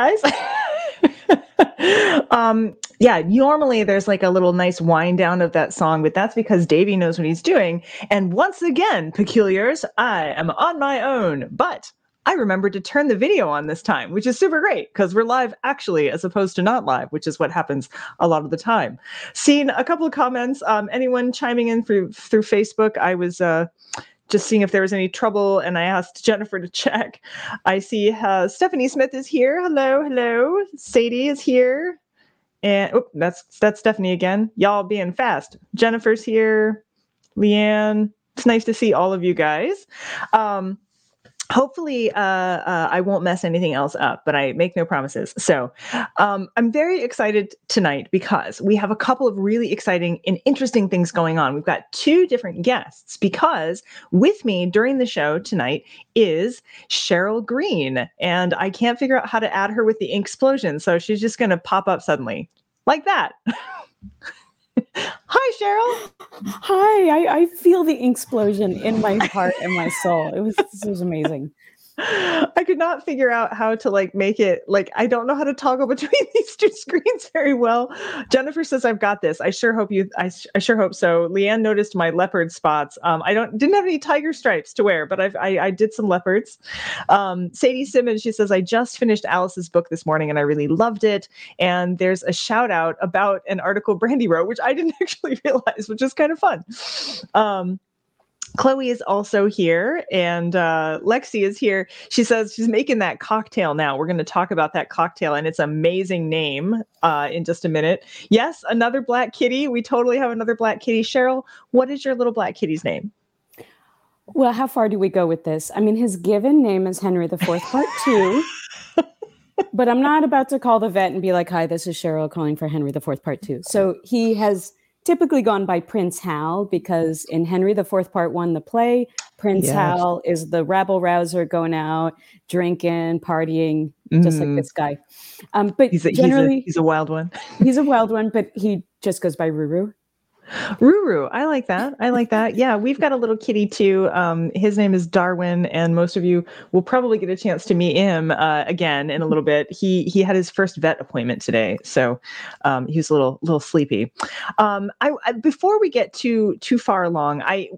guys. um, yeah, normally there's like a little nice wind down of that song, but that's because Davey knows what he's doing. And once again, peculiars, I am on my own. But I remembered to turn the video on this time, which is super great because we're live actually, as opposed to not live, which is what happens a lot of the time. Seen a couple of comments. Um, anyone chiming in through through Facebook? I was uh, just seeing if there was any trouble, and I asked Jennifer to check. I see uh, Stephanie Smith is here. Hello, hello. Sadie is here, and oh, that's that's Stephanie again. Y'all being fast. Jennifer's here. Leanne. It's nice to see all of you guys. Um, hopefully uh, uh, i won't mess anything else up but i make no promises. So um, i'm very excited tonight because we have a couple of really exciting and interesting things going on. We've got two different guests because with me during the show tonight is cheryl green and i can't figure out how to add her with the ink explosion so she's just going to pop up suddenly. Like that Hi, Cheryl. Hi, I, I feel the explosion in my heart and my soul. It was this was amazing. I could not figure out how to like make it like I don't know how to toggle between these two screens very well. Jennifer says I've got this. I sure hope you I, I sure hope so. Leanne noticed my leopard spots. Um, I don't didn't have any tiger stripes to wear, but I've, I I did some leopards. Um, Sadie Simmons she says I just finished Alice's book this morning and I really loved it. And there's a shout out about an article Brandy wrote, which I didn't actually realize, which is kind of fun. Um, Chloe is also here, and uh, Lexi is here. She says she's making that cocktail now. We're going to talk about that cocktail and its amazing name uh, in just a minute. Yes, another black kitty. We totally have another black kitty. Cheryl, what is your little black kitty's name? Well, how far do we go with this? I mean, his given name is Henry the Fourth, Part Two. but I'm not about to call the vet and be like, "Hi, this is Cheryl calling for Henry the Fourth, Part Two. So he has typically gone by Prince Hal because in Henry the Fourth Part One, the play, Prince yes. Hal is the rabble rouser going out, drinking, partying, mm. just like mm. this guy. Um, but he's a, generally, he's a, he's a wild one. he's a wild one, but he just goes by Ruru. Ruru, I like that. I like that. Yeah, we've got a little kitty too. Um, his name is Darwin, and most of you will probably get a chance to meet him uh, again in a little bit. He he had his first vet appointment today, so um, he was a little little sleepy. Um, I, I before we get too too far along, I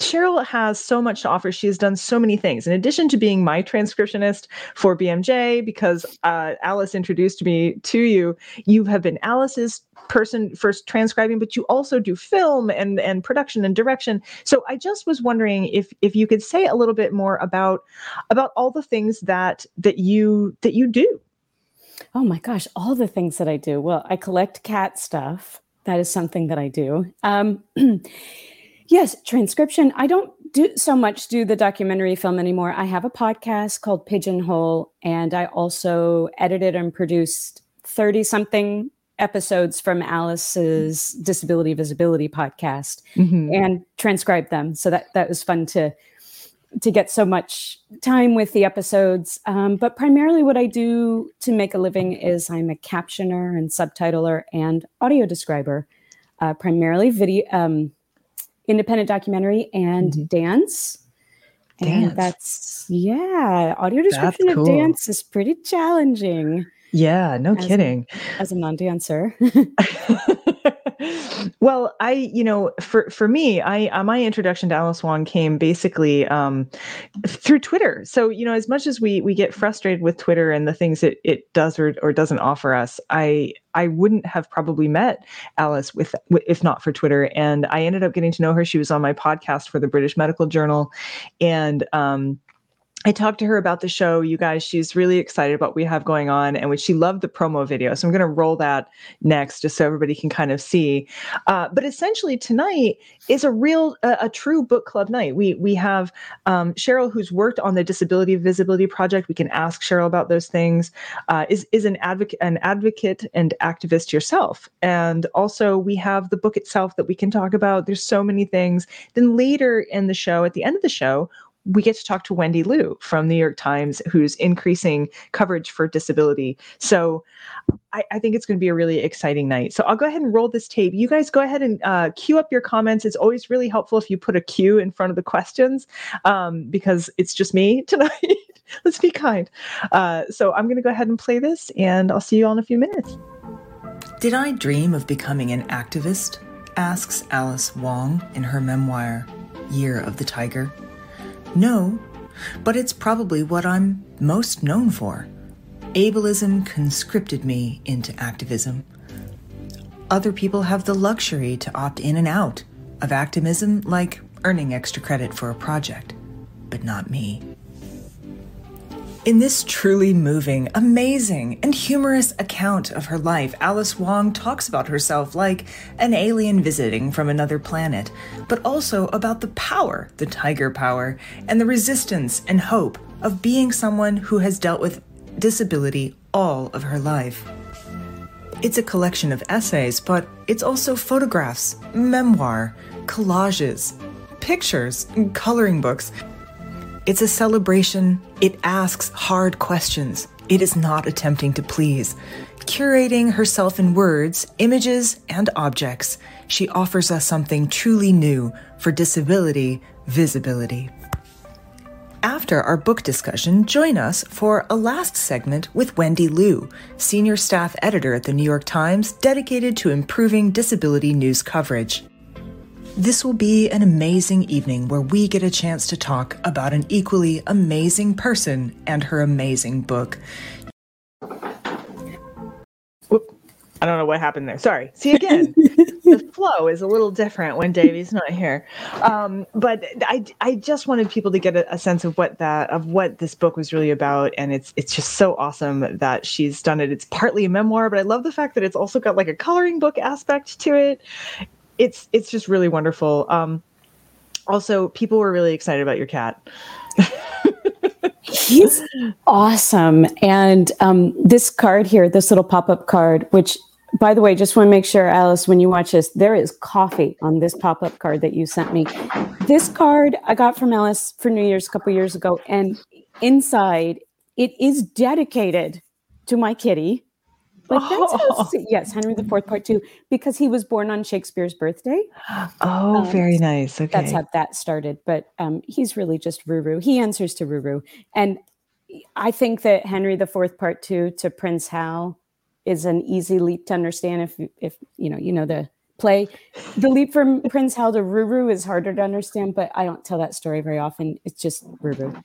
Cheryl has so much to offer. She has done so many things. In addition to being my transcriptionist for BMJ, because uh, Alice introduced me to you, you have been Alice's person first transcribing, but you also do film and and production and direction. So I just was wondering if if you could say a little bit more about about all the things that that you that you do. Oh my gosh, all the things that I do. Well, I collect cat stuff. That is something that I do. Um, Yes, transcription. I don't do so much do the documentary film anymore. I have a podcast called Pigeonhole, and I also edited and produced 30 something episodes from Alice's Disability Visibility podcast mm-hmm. and transcribed them. So that that was fun to to get so much time with the episodes. Um, but primarily, what I do to make a living is I'm a captioner and subtitler and audio describer, uh, primarily video. Um, independent documentary and mm-hmm. dance. dance. And that's yeah, audio description cool. of dance is pretty challenging. Yeah, no as kidding. As a non-dancer. well, I, you know, for for me, I uh, my introduction to Alice Wong came basically um, through Twitter. So, you know, as much as we we get frustrated with Twitter and the things it it does or or doesn't offer us, I I wouldn't have probably met Alice with if not for Twitter. And I ended up getting to know her. She was on my podcast for the British Medical Journal, and um, I talked to her about the show. You guys, she's really excited about what we have going on, and she loved the promo video. So I'm going to roll that next, just so everybody can kind of see. Uh, but essentially, tonight is a real, a, a, true book club night. We we have um, Cheryl, who's worked on the Disability Visibility Project. We can ask Cheryl about those things. Uh, is is an advocate, an advocate and activist yourself, and also we have the book itself that we can talk about. There's so many things. Then later in the show, at the end of the show, we get to talk to Wendy Lu from the New York Times, who's increasing coverage for disability. So I, I think it's going to be a really exciting night. So I'll go ahead and roll this tape. You guys go ahead and uh, queue up your comments. It's always really helpful if you put a a Q in front of the questions um, because it's just me tonight. let's be kind. Uh, so I'm going to go ahead and play this, and I'll see you all in a few minutes. Did I dream of becoming an activist? asks Alice Wong in her memoir, Year of the Tiger. No, but it's probably what I'm most known for. Ableism conscripted me into activism. Other people have the luxury to opt in and out of activism, like earning extra credit for a project, but not me. In this truly moving, amazing, and humorous account of her life, Alice Wong talks about herself like an alien visiting from another planet, but also about the power, the tiger power, and the resistance and hope of being someone who has dealt with disability all of her life. It's a collection of essays, but it's also photographs, memoir, collages, pictures, coloring books it's a celebration. It asks hard questions. It is not attempting to please. Curating herself in words, images, and objects, she offers us something truly new for disability visibility. After our book discussion, join us for a last segment with Wendy Lu, senior staff editor at the New York Times, dedicated to improving disability news coverage. This will be an amazing evening where we get a chance to talk about an equally amazing person and her amazing book. Whoop. I don't know what happened there. Sorry. See again, the flow is a little different when Davey's not here. Um, but I, I just wanted people to get a, a, sense of what that of what this book was really about, and it's it's just so awesome that she's done it. It's partly a memoir, but I love the fact that it's also got like a coloring book aspect to it it's it's just really wonderful. Um, also, people were really excited about your cat. He's awesome, and um, this card here, this little pop up card, which by the way, just want to make sure, Alice, when you watch this, there is coffee on this pop up card that you sent me. This card I got from Alice for New Year's a couple years ago, and inside it is dedicated to my kitty like that's oh. yes, Henry the Fourth Part Two, because he was born on Shakespeare's birthday. Oh, um, very nice. Okay, that's how that started. But um, he's really just Ruru. He answers to Ruru, and I think that Henry the Fourth Part Two to Prince Hal is an easy leap to understand. If if you know you know the play, the leap from Prince Hal to Ruru is harder to understand. But I don't tell that story very often. It's just Ruru.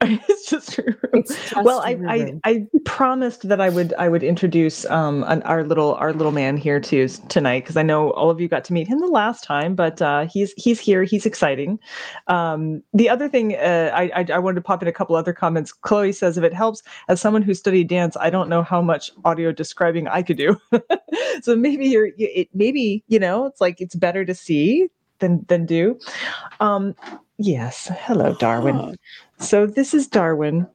it's just true. It's just well, I, I, I promised that I would I would introduce um an, our little our little man here too tonight because I know all of you got to meet him the last time, but uh, he's he's here. He's exciting. Um, the other thing uh, I, I I wanted to pop in a couple other comments. Chloe says if it helps, as someone who studied dance, I don't know how much audio describing I could do. so maybe you're it maybe you know it's like it's better to see than than do. Um, yes. Hello, Darwin. Oh. So this is Darwin,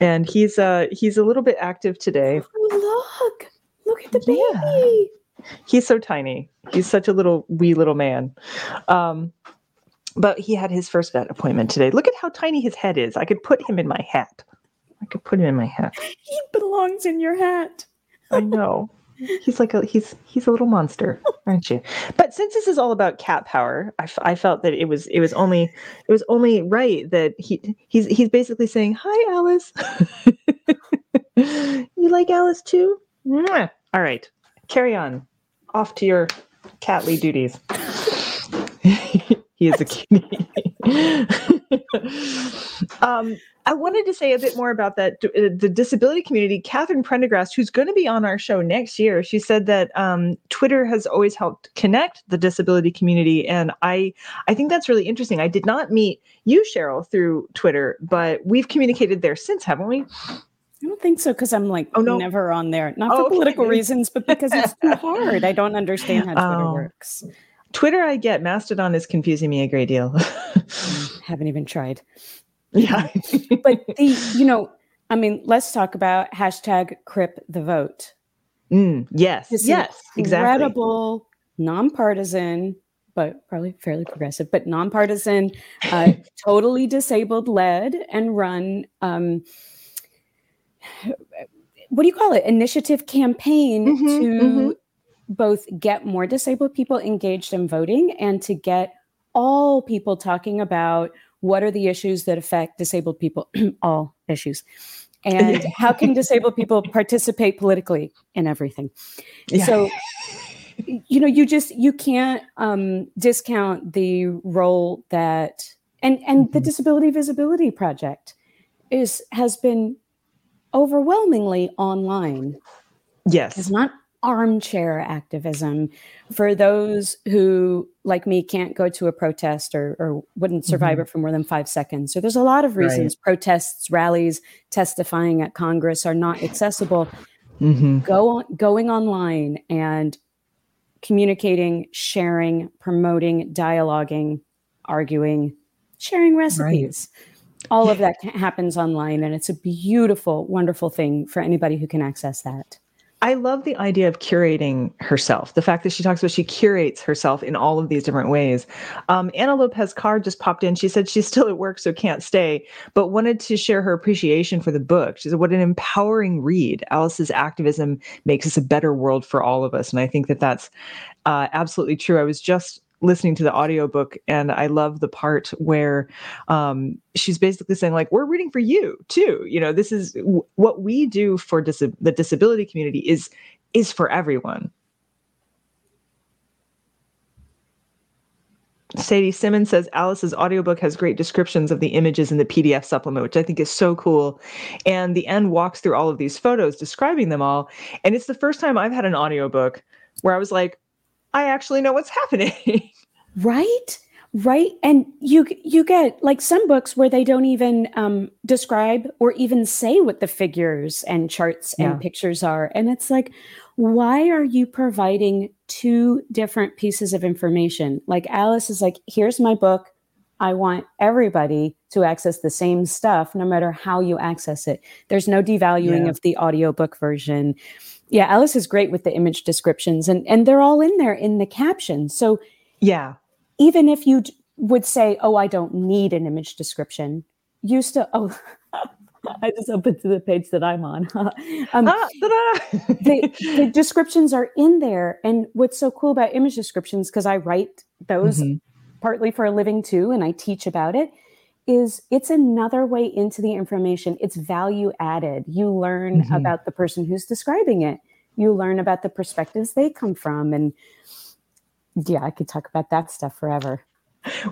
and he's uh he's a little bit active today. Oh, look, look at the baby. Yeah. He's so tiny. He's such a little wee little man. Um, but he had his first vet appointment today. Look at how tiny his head is. I could put him in my hat. I could put him in my hat. He belongs in your hat. I know he's like a he's he's a little monster aren't you? But since this is all about cat power I, f- I felt that it was it was only it was only right that he he's he's basically saying hi alice. You like alice too? Mwah. all right. Carry on. Off to your catly duties he is a kitty um I wanted to say a bit more about that uh, the disability community. Catherine Prendergast, who's going to be on our show next year, she said that um, Twitter has always helped connect the disability community, and I I think that's really interesting. I did not meet you, Cheryl, through Twitter, but we've communicated there since, haven't we? I don't think so because I'm like oh, no. never on there, not for oh, political reasons, but because it's too hard. I don't understand how Twitter oh. works. Twitter, I get. Mastodon is confusing me a great deal. haven't even tried. Yeah. but the, you know, I mean, let's talk about hashtag Crip the vote. Mm, yes. This yes. Incredible, exactly. nonpartisan, but probably fairly progressive, but nonpartisan, uh, totally disabled led and run. Um, what do you call it? Initiative campaign mm-hmm, to mm-hmm. Both get more disabled people engaged in voting and to get all people talking about what are the issues that affect disabled people? All issues. And how can disabled people participate politically in everything? Yeah. So, you know, you just you can't um, discount the role that and and mm-hmm. the Disability Visibility Project is has been overwhelmingly online. Yes, it's not armchair activism for those who, like me, can't go to a protest or, or wouldn't survive mm-hmm. it for more than five seconds. So there's a lot of reasons right. protests, rallies, testifying at Congress are not accessible. Mm-hmm. Go on, going online and communicating, sharing, promoting, dialoguing, arguing, sharing recipes. Right. All of that happens online, and it's a beautiful, wonderful thing for anybody who can access that. I love the idea of curating herself. The fact that she talks about she curates herself in all of these different ways. Um, Anna Lopez Card just popped in. She said she's still at work, so can't stay, but wanted to share her appreciation for the book. She said, "What an empowering read! Alice's activism makes us a better world for all of us." And I think that that's uh, absolutely true. I was just listening to the audiobook and I love the part where um, she's basically saying like we're reading for you too. You know, this is w- what we do for dis- the disability community is is for everyone. Sadie Simmons says Alice's audiobook has great descriptions of the images in the PDF supplement, which I think is so cool. And the end walks through all of these photos describing them all. And it's the first time I've had an audiobook where I was like, I actually know what's happening. Right? Right. And you you get like some books where they don't even um, describe or even say what the figures and charts and yeah. pictures are. And it's like, why are you providing two different pieces of information? Like Alice is like, here's my book. I want everybody to access the same stuff, no matter how you access it. There's no devaluing yeah. of the audiobook version yeah alice is great with the image descriptions and and they're all in there in the caption so yeah even if you would say oh i don't need an image description you still oh I just opened to the page that I'm on. um, ah, the, the, descriptions are in there. And what's so cool about image descriptions, because I write those mm-hmm. partly for a living too, and I teach about it, is it's another way into the information. It's value added. You learn mm-hmm. about the person who's describing it. You learn about the perspectives they come from. And yeah, I could talk about that stuff forever.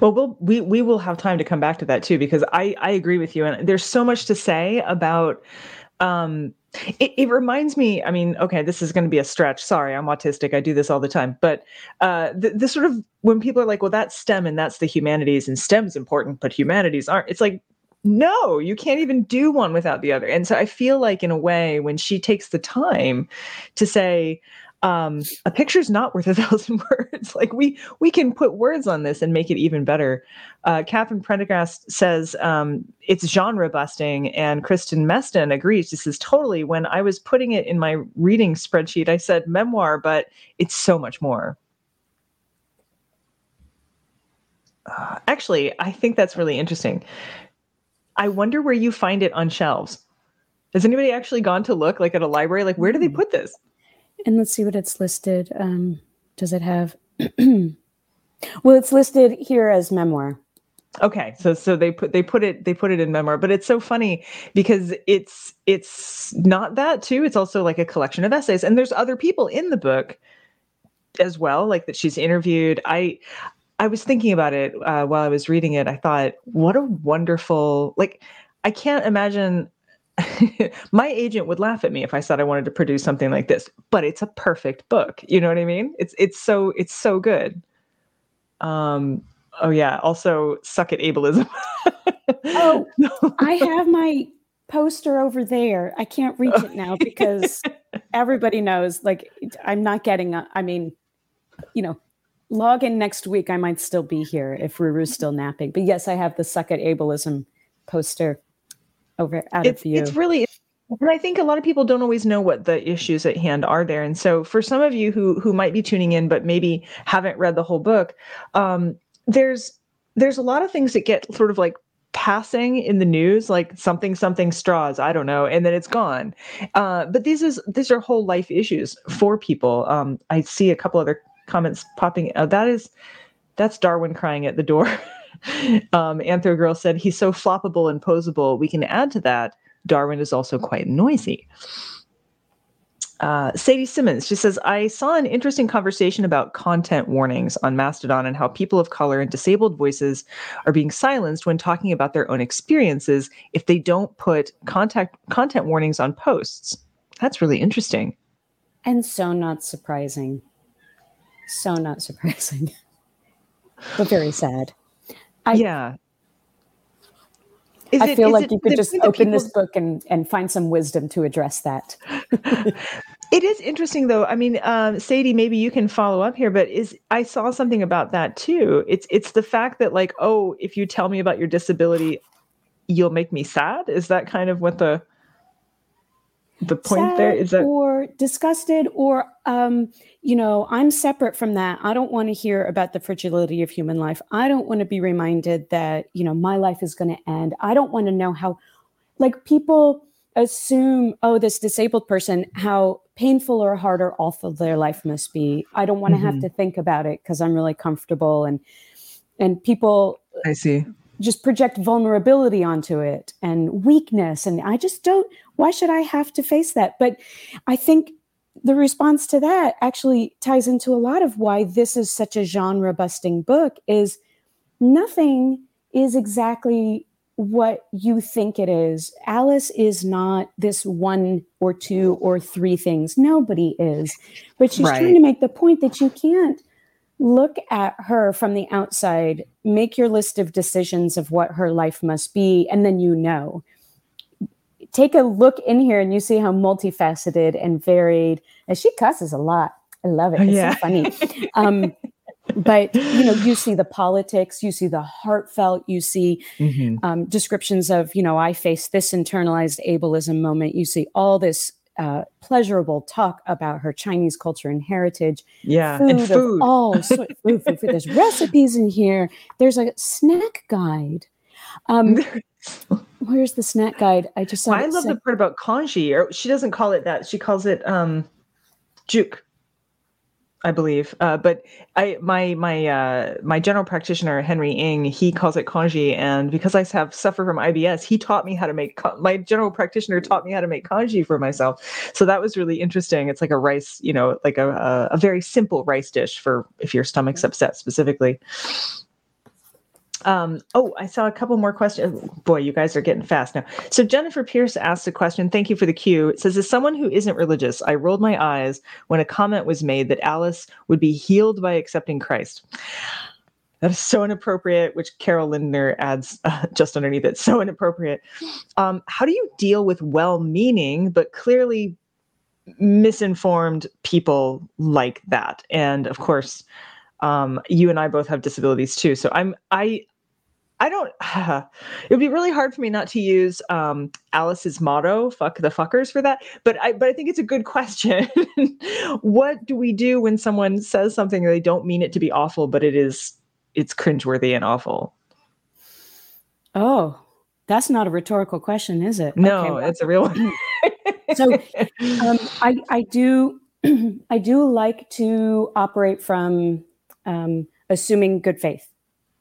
Well, we'll we we will have time to come back to that too because I I agree with you and there's so much to say about um it, it reminds me i mean okay this is going to be a stretch. Sorry i'm autistic. I do this all the time. But uh the, the sort of when people are like well that's stem and that's the humanities and stem's important but humanities aren't it's like no you can't even do one without the other. And so i feel like in a way when she takes the time to say um, a picture's not worth a thousand words. like we we can put words on this and make it even better. Uh, Catherine Prendergast says um, it's genre busting, and Kristen Meston agrees. This is totally. When I was putting it in my reading spreadsheet, I said memoir, but it's so much more. Uh, actually, I think that's really interesting. I wonder where you find it on shelves. Has anybody actually gone to look like at a library? Like, where do they hmm. put this? And let's see what it's listed. Um, does it have? well, it's listed here as memoir. Okay, so so they put they put it they put it in memoir, but it's so funny because it's it's not that too. It's also like a collection of essays, and there's other people in the book as well, like that she's interviewed. I I was thinking about it uh, while I was reading it. I thought, what a wonderful like. I can't imagine my agent would laugh at me if I said I wanted to produce something like this, but it's a perfect book. You know what I mean? It's it's so it's so good. Um oh yeah, also suck at ableism. oh, I have my poster over there. I can't reach it now because everybody knows like I'm not getting a, I mean, you know, log in next week I might still be here if Ruru's still napping. But yes, I have the suck at ableism poster over out it's, of view. It's really and I think a lot of people don't always know what the issues at hand are there. And so for some of you who who might be tuning in but maybe haven't read the whole book, um, there's there's a lot of things that get sort of like passing in the news like something something straws i don't know and then it's gone uh, but these is these are whole life issues for people um, i see a couple other comments popping out that is that's darwin crying at the door um, Anthro Girl said, he's so floppable and posable. We can add to that. Darwin is also quite noisy. Uh, Sadie Simmons, she says, I saw an interesting conversation about content warnings on Mastodon and how people of color and disabled voices are being silenced when talking about their own experiences if they don't put contact, content warnings on posts. That's really interesting. And so not surprising. So not surprising, but very sad. I, yeah. Is I it, feel like you could just open people... this book and, and find some wisdom to address that. it is interesting, though. I mean, um, Sadie, maybe you can follow up here, but is I saw something about that too. It's it's the fact that like, oh, if you tell me about your disability, you'll make me sad. Is that kind of what the the point sad there is that or disgusted or um you know i'm separate from that. I don't want to hear about the fragility of human life. I don't want to be reminded that you know my life is going to end. I don't want to know how like people assume oh this disabled person how painful or hard or awful their life must be. I don't want to mm-hmm. have to think about it because i'm really comfortable and and people i see. just project vulnerability onto it and weakness. And I just don't, why should I have to face that? But I think the response to that actually ties into a lot of why this is such a genre busting book is nothing is exactly what you think it is. Alice is not this one or two or three things. Nobody is. But she's right. trying to make the point that you can't look at her from the outside, make your list of decisions of what her life must be, and then you know. Take a look in here and you see how multifaceted and varied. And she cusses a lot. I love it. It's yeah. so funny. Um, but you know, you see the politics, you see the heartfelt, you see mm-hmm. um, descriptions of, you know, I face this internalized ableism moment. You see all this uh, pleasurable talk about her Chinese culture and heritage. Yeah, food and food. all food, food, food. There's recipes in here. There's a snack guide. Um, where's the snack guide? I just saw. I love the part about congee. Or she doesn't call it that. She calls it um, juke. I believe. Uh, but I my my uh, my general practitioner Henry Ng he calls it congee, and because I have suffer from IBS, he taught me how to make my general practitioner taught me how to make congee for myself. So that was really interesting. It's like a rice, you know, like a a, a very simple rice dish for if your stomach's upset specifically. Um, oh, I saw a couple more questions. Boy, you guys are getting fast now. So Jennifer Pierce asked a question. Thank you for the cue. It says, as someone who isn't religious, I rolled my eyes when a comment was made that Alice would be healed by accepting Christ. That is so inappropriate, which Carol Lindner adds uh, just underneath it. So inappropriate. Um, how do you deal with well-meaning but clearly misinformed people like that? And of course, um, you and I both have disabilities too. So I'm I I don't. Uh, it would be really hard for me not to use um, Alice's motto "fuck the fuckers" for that. But I, but I think it's a good question. what do we do when someone says something they don't mean it to be awful, but it is it's cringeworthy and awful? Oh, that's not a rhetorical question, is it? No, okay, well, it's a real one. so, um, I I do I do like to operate from um, assuming good faith.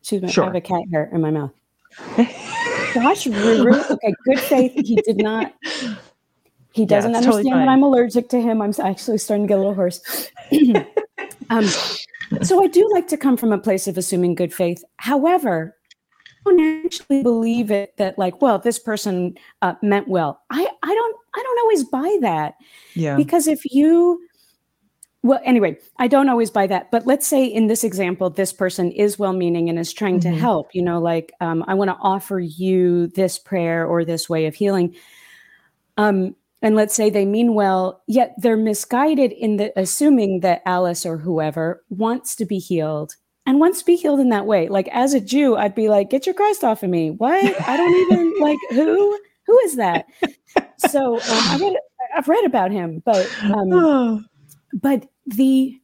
Excuse me, sure. I have a cat hair in my mouth. Gosh. Okay, good faith. He did not. He doesn't yeah, understand totally that I'm allergic to him. I'm actually starting to get a little hoarse. um, so I do like to come from a place of assuming good faith. However, I don't actually believe it that like, well, this person uh, meant well. I I don't I don't always buy that. Yeah. Because if you well anyway i don't always buy that but let's say in this example this person is well meaning and is trying mm-hmm. to help you know like um, i want to offer you this prayer or this way of healing. Um, and let's say they mean well yet they're misguided in the assuming that alice or whoever wants to be healed and wants to be healed in that way. Like as a jew i'd be like get your christ off of me. What i don't even like who? Who is that? So um, I read, i've read about him but um, oh but the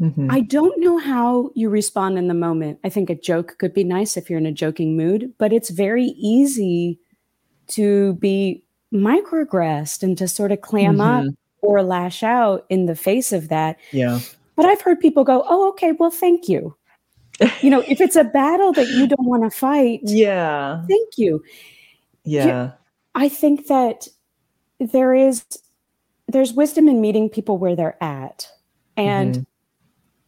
mm-hmm. I don't know how you respond in the moment. I think a joke could be nice if you're in a joking mood, but it's very easy to be microaggressed and to sort of clam mm-hmm. up or lash out in the face of that. Yeah. But I've heard people go, "Oh, okay, well, thank you." you know, if it's a battle that you don't want to fight, yeah. Thank you. Yeah. I think that there is there's wisdom in meeting people where they're at. And mm-hmm.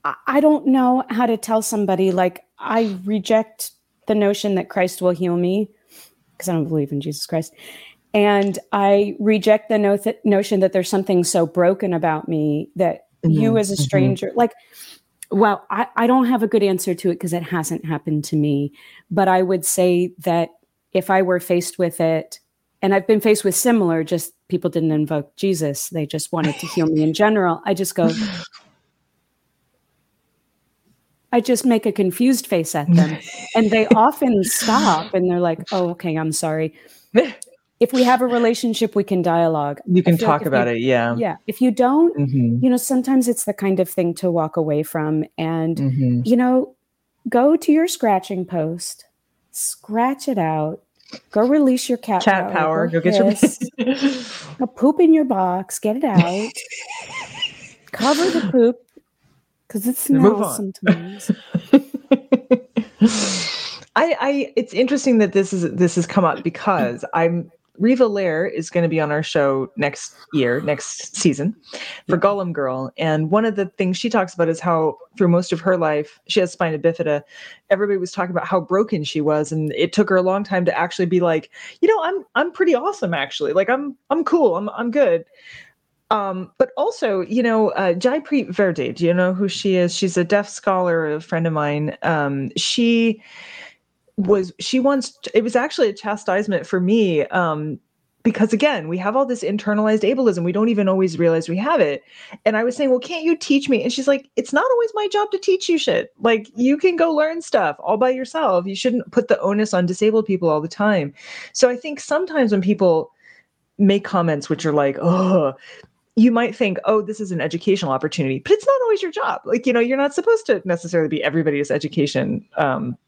I, I don't know how to tell somebody like I reject the notion that Christ will heal me because I don't believe in Jesus Christ. And I reject the no- notion that there's something so broken about me that mm-hmm. you as a mm-hmm. stranger, mm-hmm. like, well, I, I don't have a good answer to it because it hasn't happened to me. But I would say that if I were faced with it, and I've been faced with similar, just people didn't invoke Jesus, they just wanted to heal me in general. I just go, I just make a confused face at them. and they often stop and they're like, oh, okay, I'm sorry. If we have a relationship, we can dialogue. You can talk like about you, it. Yeah. Yeah. If you don't, mm-hmm. you know, sometimes it's the kind of thing to walk away from. And, mm-hmm. you know, go to your scratching post, scratch it out, go release your cat, cat power. power. Go, go get your go poop in your box, get it out, cover the poop, because it smells sometimes. I, I, it's interesting that this is this has come up because I'm Riva Lehrer is going to be on our show next year, next season for Golem Girl. And one of the things she talks about is how through most of her life, she has spina bifida. Everybody was talking about how broken she was. And it took her a long time to actually be like, you know, I'm I'm pretty awesome actually. Like I'm I'm cool. I'm I'm good. Um, but also, you know, uh, Jaipreet Virdi, do you know who she is? She's a deaf scholar, a friend of mine. Um, she was, she once, it was actually a chastisement for me um, because again, we have all this internalized ableism. We don't even always realize we have it. And I was saying, well, can't you teach me? And she's like, it's not always my job to teach you shit. Like, you can go learn stuff all by yourself. You shouldn't put the onus on disabled people all the time. So I think sometimes when people make comments which are like, oh, you might think, oh, this is an educational opportunity, but it's not always your job. Like, you know, you're not supposed to necessarily be everybody's education. Um,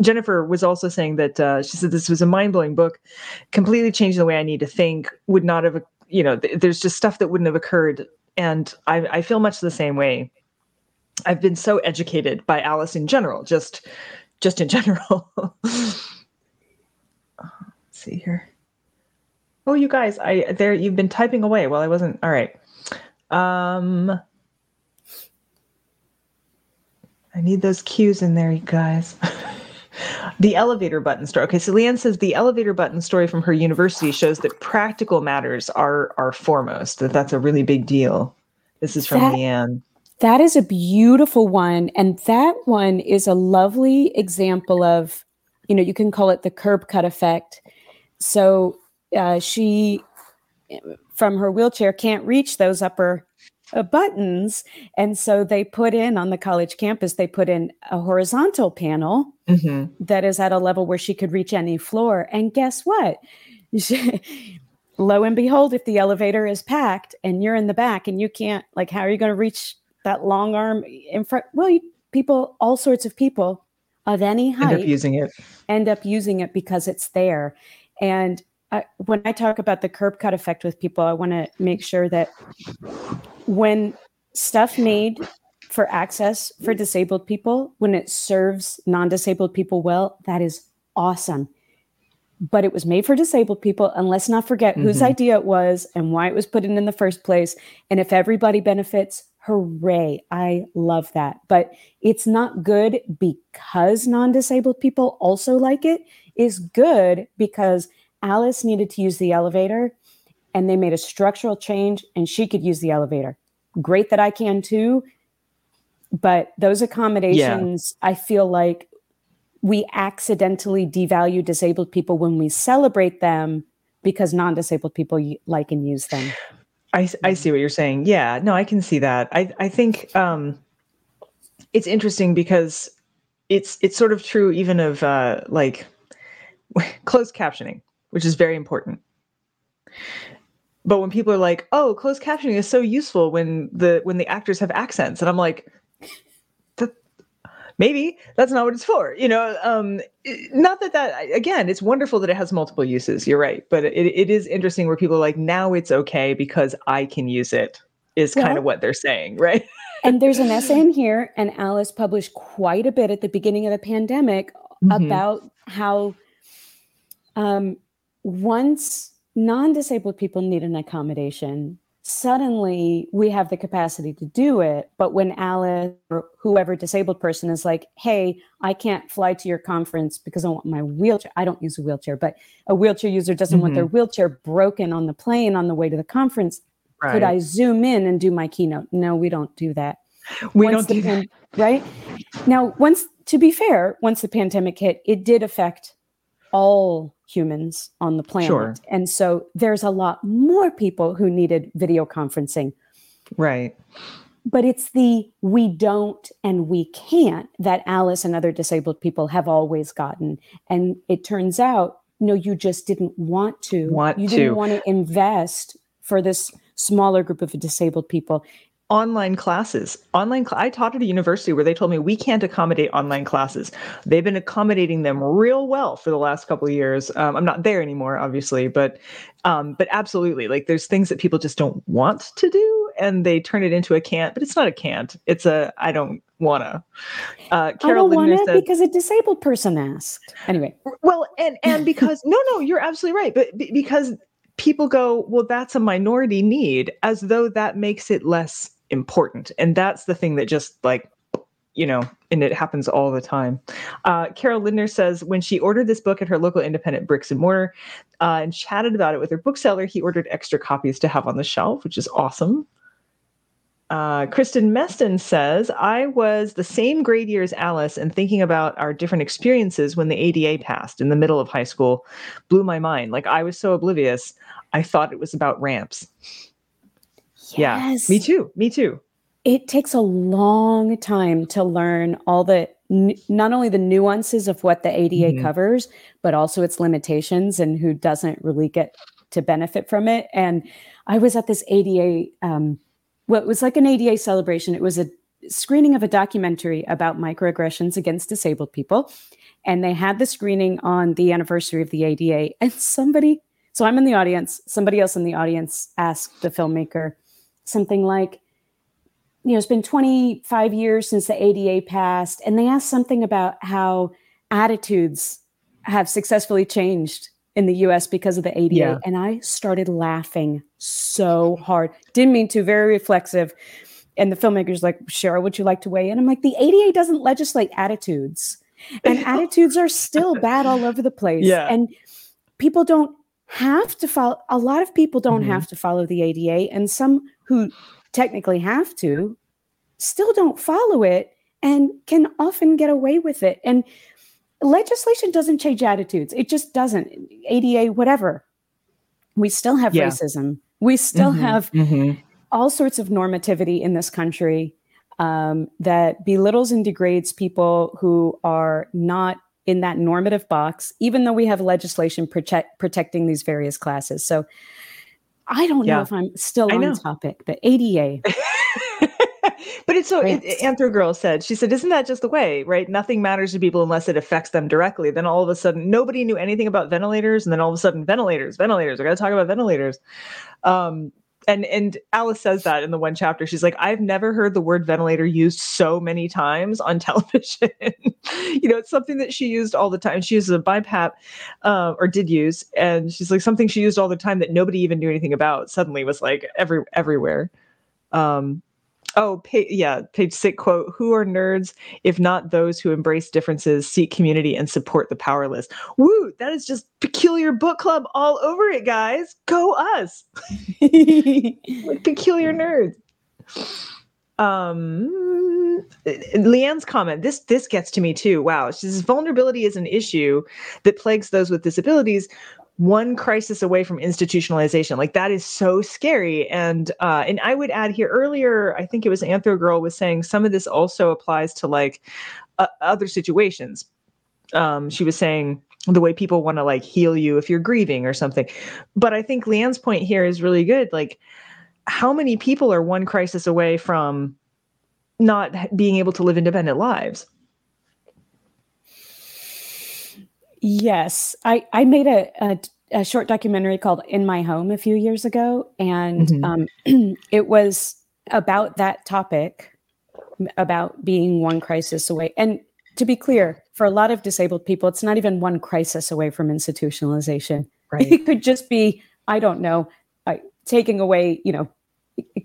Jennifer was also saying that uh, she said this was a mind blowing book, completely changed the way I need to think. Would not have, you know, th- there's just stuff that wouldn't have occurred, and I, I feel much the same way. I've been so educated by Alice in general, just just in general. Let's see here. Oh, you guys, I there you've been typing away while I wasn't. All right. Um I need those cues in there, you guys. the elevator button story. Okay, so Leanne says the elevator button story from her university shows that practical matters are are foremost. That that's a really big deal. This is from that, Leanne. That is a beautiful one, and that one is a lovely example of, you know, you can call it the curb cut effect. So uh, she, from her wheelchair, can't reach those upper uh, buttons. And so they put in on the college campus, they put in a horizontal panel mm-hmm. that is at a level where she could reach any floor. And guess what? lo and behold, if the elevator is packed and you're in the back and you can't, like, how are you going to reach that long arm in front? Well, you, people, all sorts of people of any height end up using it. End up using it because it's there. And I, when I talk about the curb cut effect with people, I want to make sure that when stuff made for access for disabled people, when it serves non disabled people well, that is awesome. But it was made for disabled people, and let's not forget mm-hmm. whose idea it was and why it was put in in the first place. And if everybody benefits, hooray, I love that. But it's not good because non disabled people also like it, is good because Alice needed to use the elevator and they made a structural change and she could use the elevator. Great that I can too. But those accommodations, yeah. I feel like we accidentally devalue disabled people when we celebrate them because non disabled people like and use them. I, I see what you're saying. Yeah, no, I can see that. I, I think um, it's interesting because it's it's sort of true even of uh, like closed captioning which is very important. But when people are like, "Oh, closed captioning is so useful when the when the actors have accents," and I'm like, maybe that's not what it's for you know um not that that again it's wonderful that it has multiple uses you're right but it, it is interesting where people are like now it's okay because i can use it is well, kind of what they're saying right and there's an essay in here, and Alice published quite a bit at the beginning of the pandemic mm-hmm. about how um, once non-disabled people need an accommodation suddenly we have the capacity to do it but when alice or whoever disabled person is like hey i can't fly to your conference because i want my wheelchair i don't use a wheelchair but a wheelchair user doesn't mm-hmm. want their mm-hmm. wheelchair broken on the plane on the way to the conference right. could i zoom in and do my keynote no we don't do that we once don't do pan- that. right now once to be fair once the pandemic hit it did affect all humans on the planet. Sure. And so there's a lot more people who needed video conferencing. Right. But it's the we don't and we can't that Alice and other disabled people have always gotten. And it turns out, no, you just didn't want to. Want you didn't want to invest for this smaller group of disabled people online classes. Online cl- i taught at a university where they told me we can't accommodate online classes. They've been accommodating them real well for the last couple of years. Um, i'm not there anymore obviously but um, but absolutely like there's things that people just don't want to do and they turn it into a can't but it's not a can't. It's a i don't wanna. Uh, Carol I don't want it because a disabled person asked. Anyway. Well and and because no no you're absolutely right but b- because people go well that's a minority need as though that makes it less important. And that's the thing that just like, you know, and it happens all the time. Uh, Carol Lindner says when she ordered this book at her local independent bricks and mortar uh, and chatted about it with her bookseller, he ordered extra copies to have on the shelf, which is awesome. Uh, Kristen Meston says, I was the same grade year as Alice and thinking about our different experiences when the ADA passed in the middle of high school blew my mind. Like I was so oblivious, I thought it was about ramps. Yes. Yeah, me too. Me too. It takes a long time to learn all the not only the nuances of what the ADA mm-hmm. covers, but also its limitations and who doesn't really get to benefit from it. And I was at this ADA, um, well, was like an ADA celebration. It was a screening of a documentary about microaggressions against disabled people. And they had the screening on the anniversary of the ADA. And somebody, so I'm in the audience, somebody else in the audience asked the filmmaker, something like, you know, it's been 25 years since the ADA passed, and they asked something about how attitudes have successfully changed in the US because of the ADA. Yeah. And I started laughing so hard. Didn't mean to, very reflexive. And the filmmaker's like, Cheryl, would you like to weigh in? I'm like, the ADA doesn't legislate attitudes. And attitudes are still bad all over the place. Yeah. And people don't have to follow a lot of people don't mm-hmm. have to follow the ADA and some who technically have to still don't follow it and can often get away with it and legislation doesn't change attitudes it just doesn't ADA whatever we still have yeah. racism we still mm-hmm. have mm-hmm. all sorts of normativity in this country um, that belittles and degrades people who are not in that normative box, even though we have legislation protect, protecting these various classes. So I don't yeah. know if I'm still on topic, but ADA. but it's so it, Anthro Girl said, she said, Isn't that just the way, right? Nothing matters to people unless it affects them directly. Then all of a sudden, nobody knew anything about ventilators. And then all of a sudden, ventilators, ventilators, I got to talk about ventilators. Um, and and Alice says that in the one chapter. She's like, I've never heard the word ventilator used so many times on television. you know, it's something that she used all the time. She uses a BiPAP, uh, or did use, and she's like something she used all the time that nobody even knew anything about. Suddenly was like every everywhere. Um, Oh, yeah, page six quote, who are nerds if not those who embrace differences, seek community, and support the powerless? Woo, that is just peculiar book club all over it, guys. Go us. peculiar nerds. Um Leanne's comment, this this gets to me too. Wow. She says vulnerability is an issue that plagues those with disabilities one crisis away from institutionalization. Like that is so scary. And uh, and I would add here earlier, I think it was Anthro Girl was saying some of this also applies to like uh, other situations. Um, she was saying the way people want to like heal you if you're grieving or something. But I think Leanne's point here is really good. Like, how many people are one crisis away from not being able to live independent lives? Yes, I I made a, a, a short documentary called "In My Home" a few years ago, and mm-hmm. um, it was about that topic. about being one crisis away. And to be clear, for a lot of disabled people, it's not even one crisis away from institutionalization. Right. It could just be, I don't know, uh, taking away, you know,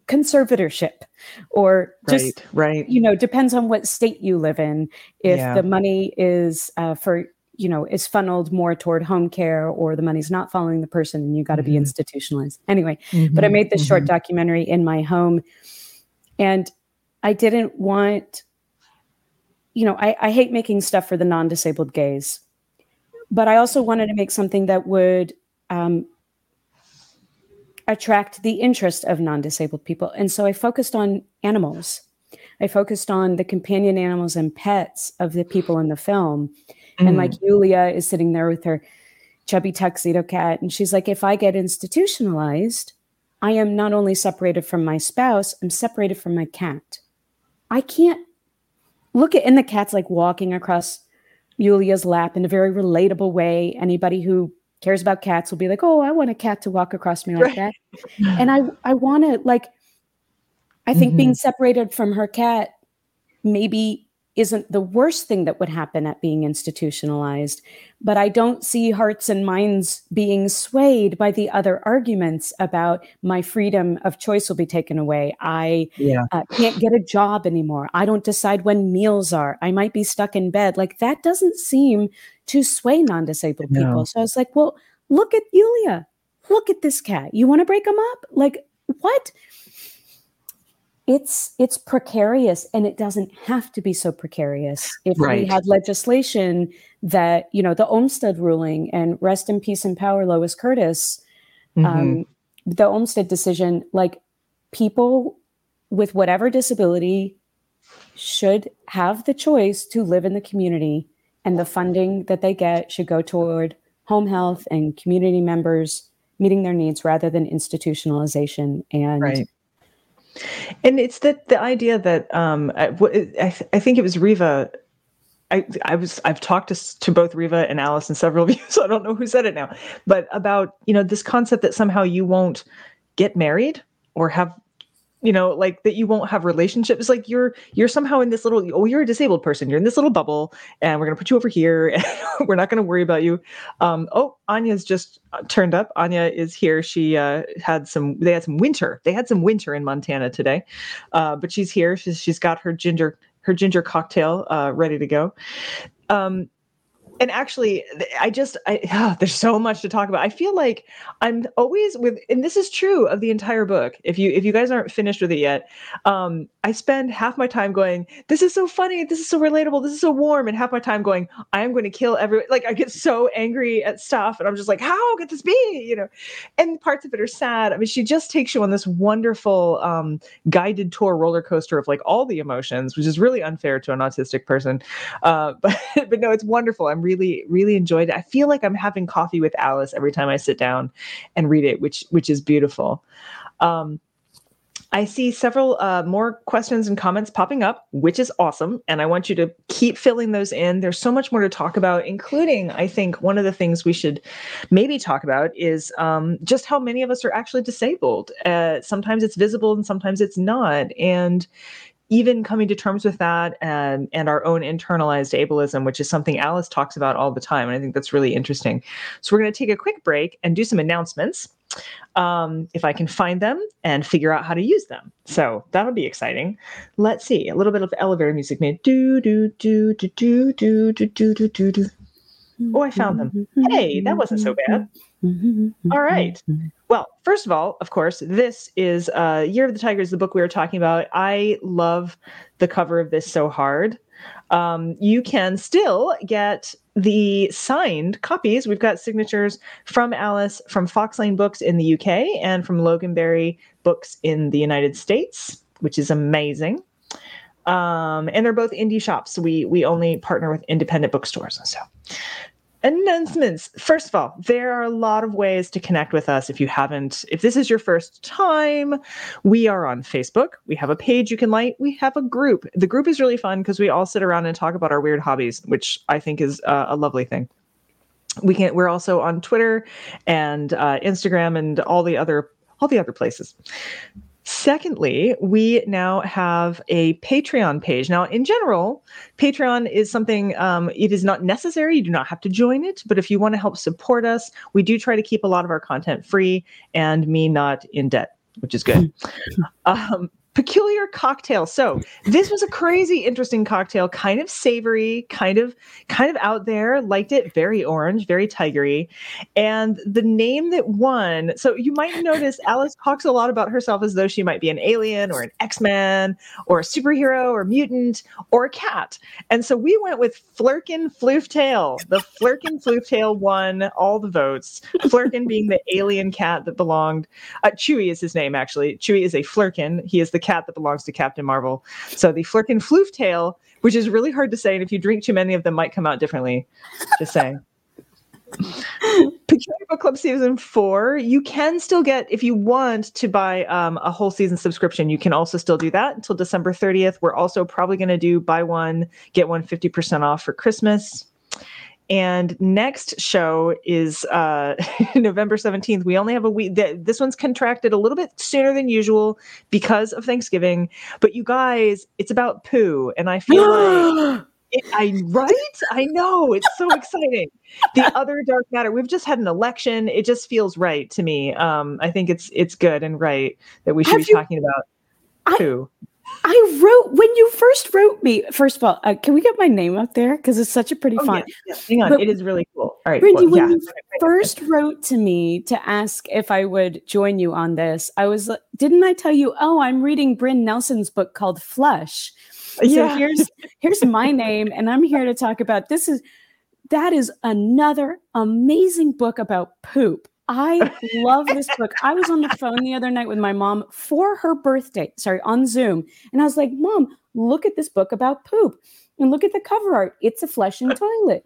conservatorship or just right, right, you know depends on what state you live in if yeah. the money is uh, for you know is funneled more toward home care or the money's not following the person and you got to mm-hmm. be institutionalized anyway mm-hmm. but i made this mm-hmm. short documentary in my home and i didn't want you know I, I hate making stuff for the non-disabled gays but i also wanted to make something that would um, attract the interest of non-disabled people and so i focused on animals i focused on the companion animals and pets of the people in the film mm. and like yulia is sitting there with her chubby tuxedo cat and she's like if i get institutionalized i am not only separated from my spouse i'm separated from my cat i can't look at and the cat's like walking across yulia's lap in a very relatable way anybody who cares about cats will be like, "Oh, I want a cat to walk across me like that," and I I want to like. I think mm-hmm. being separated from her cat maybe isn't the worst thing that would happen at being institutionalized. But I don't see hearts and minds being swayed by the other arguments about my freedom of choice will be taken away. I yeah. uh, can't get a job anymore. I don't decide when meals are. I might be stuck in bed. Like that doesn't seem to sway non disabled no. people. So I was like, well, look at Yulia. Look at this cat. You want to break them up? Like, what? It's it's precarious and it doesn't have to be so precarious if right. we had legislation that you know the olmstead ruling and rest in peace and power lois curtis mm-hmm. um, the olmstead decision like people with whatever disability should have the choice to live in the community and the funding that they get should go toward home health and community members meeting their needs rather than institutionalization and right and it's the the idea that um, I, I, I think it was Riva. I, I was I've talked to to both Riva and Alice and several of you, so I don't know who said it now, but about you know this concept that somehow you won't get married or have you know like that you won't have relationships like you're you're somehow in this little oh you're a disabled person you're in this little bubble and we're going to put you over here and we're not going to worry about you. Um oh anya's just uh, turned up. Anya is here. She uh had some they had some winter they had some winter in montana today. Uh but she's here. She's she's got her ginger her ginger cocktail uh ready to go. Um and actually i just i oh, there's so much to talk about. I feel like i'm always with and this is true of the entire book if you if you guys aren't finished with it yet um i spend half my time going this is so funny this is so relatable this is so warm and half my time going i am going to kill everyone like i get so angry at stuff and i'm just like how could this be? You know? And parts of it are sad. I mean she just takes you on this wonderful um guided tour roller coaster of like all the emotions which is really unfair to an autistic person uh but but no it's wonderful. I'm really really enjoyed it. I feel like I'm having coffee with Alice every time I sit down and read it, which which is beautiful. Um, I see several uh, more questions and comments popping up, which is awesome. And I want you to keep filling those in. There's so much more to talk about, including, I think, one of the things we should maybe talk about is um, just how many of us are actually disabled. Uh, sometimes it's visible and sometimes it's not. And even coming to terms with that and and our own internalized ableism which is something alice talks about all the time and i think that's really interesting so we're going to take a quick break and do some announcements um, if i can find them and figure out how to use them so that'll be exciting let's see a little bit of elevator music do do do do do do do do do do oh i found them hey that wasn't so bad all right well, first of all, of course, this is uh, Year of the Tigers, the book we were talking about. I love the cover of this so hard. Um, you can still get the signed copies. We've got signatures from Alice, from Fox Lane Books in the UK, and from Loganberry Books in the United States, which is amazing. Um, and they're both indie shops. We we only partner with independent bookstores. So announcements. First of all there are a lot of ways to connect with us if you haven't if this is your first time we are on facebook. We have a page you can like. We have a group. The group is really fun because we all sit around and talk about our weird hobbies which i think is uh, a lovely thing. We can we're also on twitter and uh, instagram and all the other all the other places Secondly, we now have a Patreon page. Now, in general, Patreon is something, um, it is not necessary. You do not have to join it. But if you want to help support us, we do try to keep a lot of our content free and me not in debt, which is good. um, peculiar cocktail. So this was a crazy, interesting cocktail, kind of savory, kind of, kind of out there. Liked it. Very orange, very tigery. And the name that won. So you might notice Alice talks a lot about herself as though she might be an alien or an X Man or a superhero or mutant or a cat. And so we went with Flerken Flooftail. The Flerken Flooftail won all the votes. Flerken being the alien cat that belonged. Uh, Chewie is his name actually. Chewy is a Flerken. He is the cat that belongs to Captain Marvel. So the Flickin' Floof tail, which is really hard to say, and if you drink too many of them, might come out differently. Just saying. Peculiar Book Club season four, you can still get if you want to buy um, a whole season subscription. You can also still do that until December 30th. We're also probably going to do buy one get one 50% off for Christmas. And next show is uh, November 17th. We only have a week. Th- this one's contracted a little bit sooner than usual because of Thanksgiving. But you guys, it's about poo. And I feel like. It, I right? I know it's so exciting. The other dark matter. We've just had an election. It just feels right to me. Um, I think it's it's good and right that we should Have be you- talking about I- poo. I wrote when you first wrote me. First of all, uh, can we get my name up there because it's such a pretty Oh, font. yeah, yeah. Hang on, But- it is really cool. All right, Brandy, well, when yeah. you first wrote to me to ask if I would join you on this, I was didn't I tell you? Oh, I'm reading Bryn Nelson's book called Flush. So Yeah. here's here's my name, and I'm here to talk about this. Is that is another amazing book about poop. I love this book. I was on the phone the other night with my mom for her birthday, sorry, on Zoom, and I was like, "Mom, look at this book about poop, and look at the cover art. It's a flushing toilet."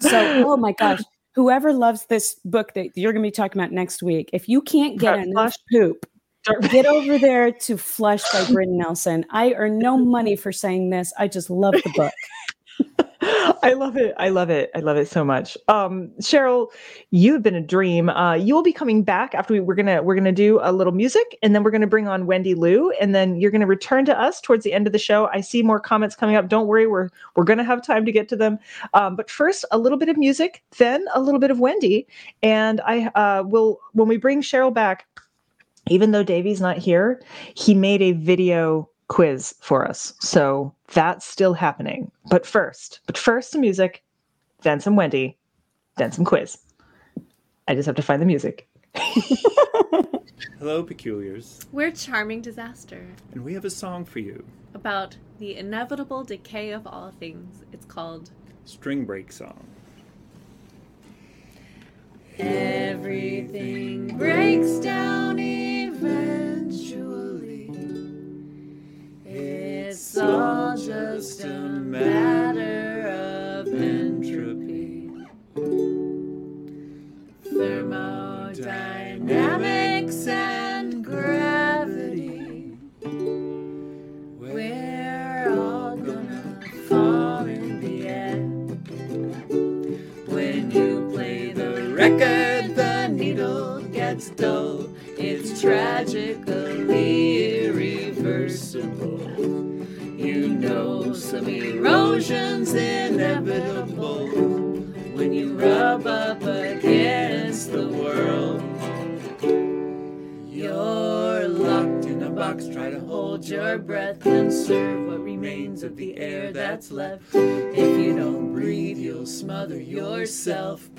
So, oh my gosh, whoever loves this book that you're going to be talking about next week, if you can't get Dark enough Flush? poop, get over there to Flush by Britton Nelson. I earn no money for saying this. I just love the book. I love it. I love it. I love it so much. Um, Cheryl, you've been a dream. Uh, you will be coming back after we, we're gonna we're gonna do a little music, and then we're gonna bring on Wendy Lu, and then you're gonna return to us towards the end of the show. I see more comments coming up. Don't worry, we're we're gonna have time to get to them. Um, but first, a little bit of music, then a little bit of Wendy, and I uh, will when we bring Cheryl back. Even though Davey's not here, he made a video quiz for us. So that's still happening. But first, but first some music, then some Wendy, then some quiz. I just have to find the music. Hello, Peculiars, We're Charming Disaster and we have a song for you about the inevitable decay of all things. It's called String Break Song. Everything Breaks Down that's left. If you don't breathe, you'll smother yourself,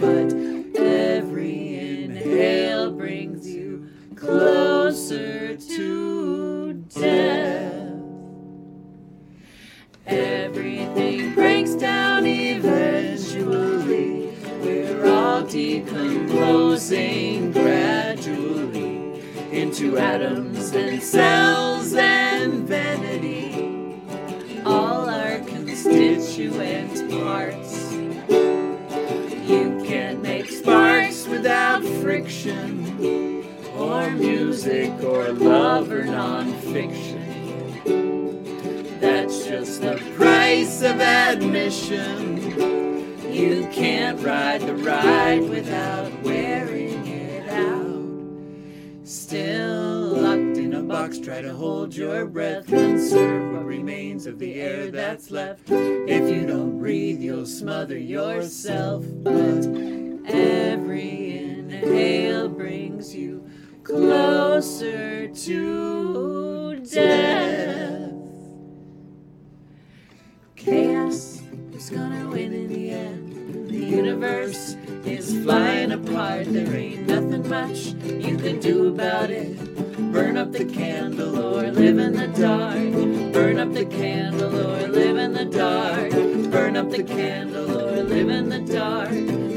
in the dark.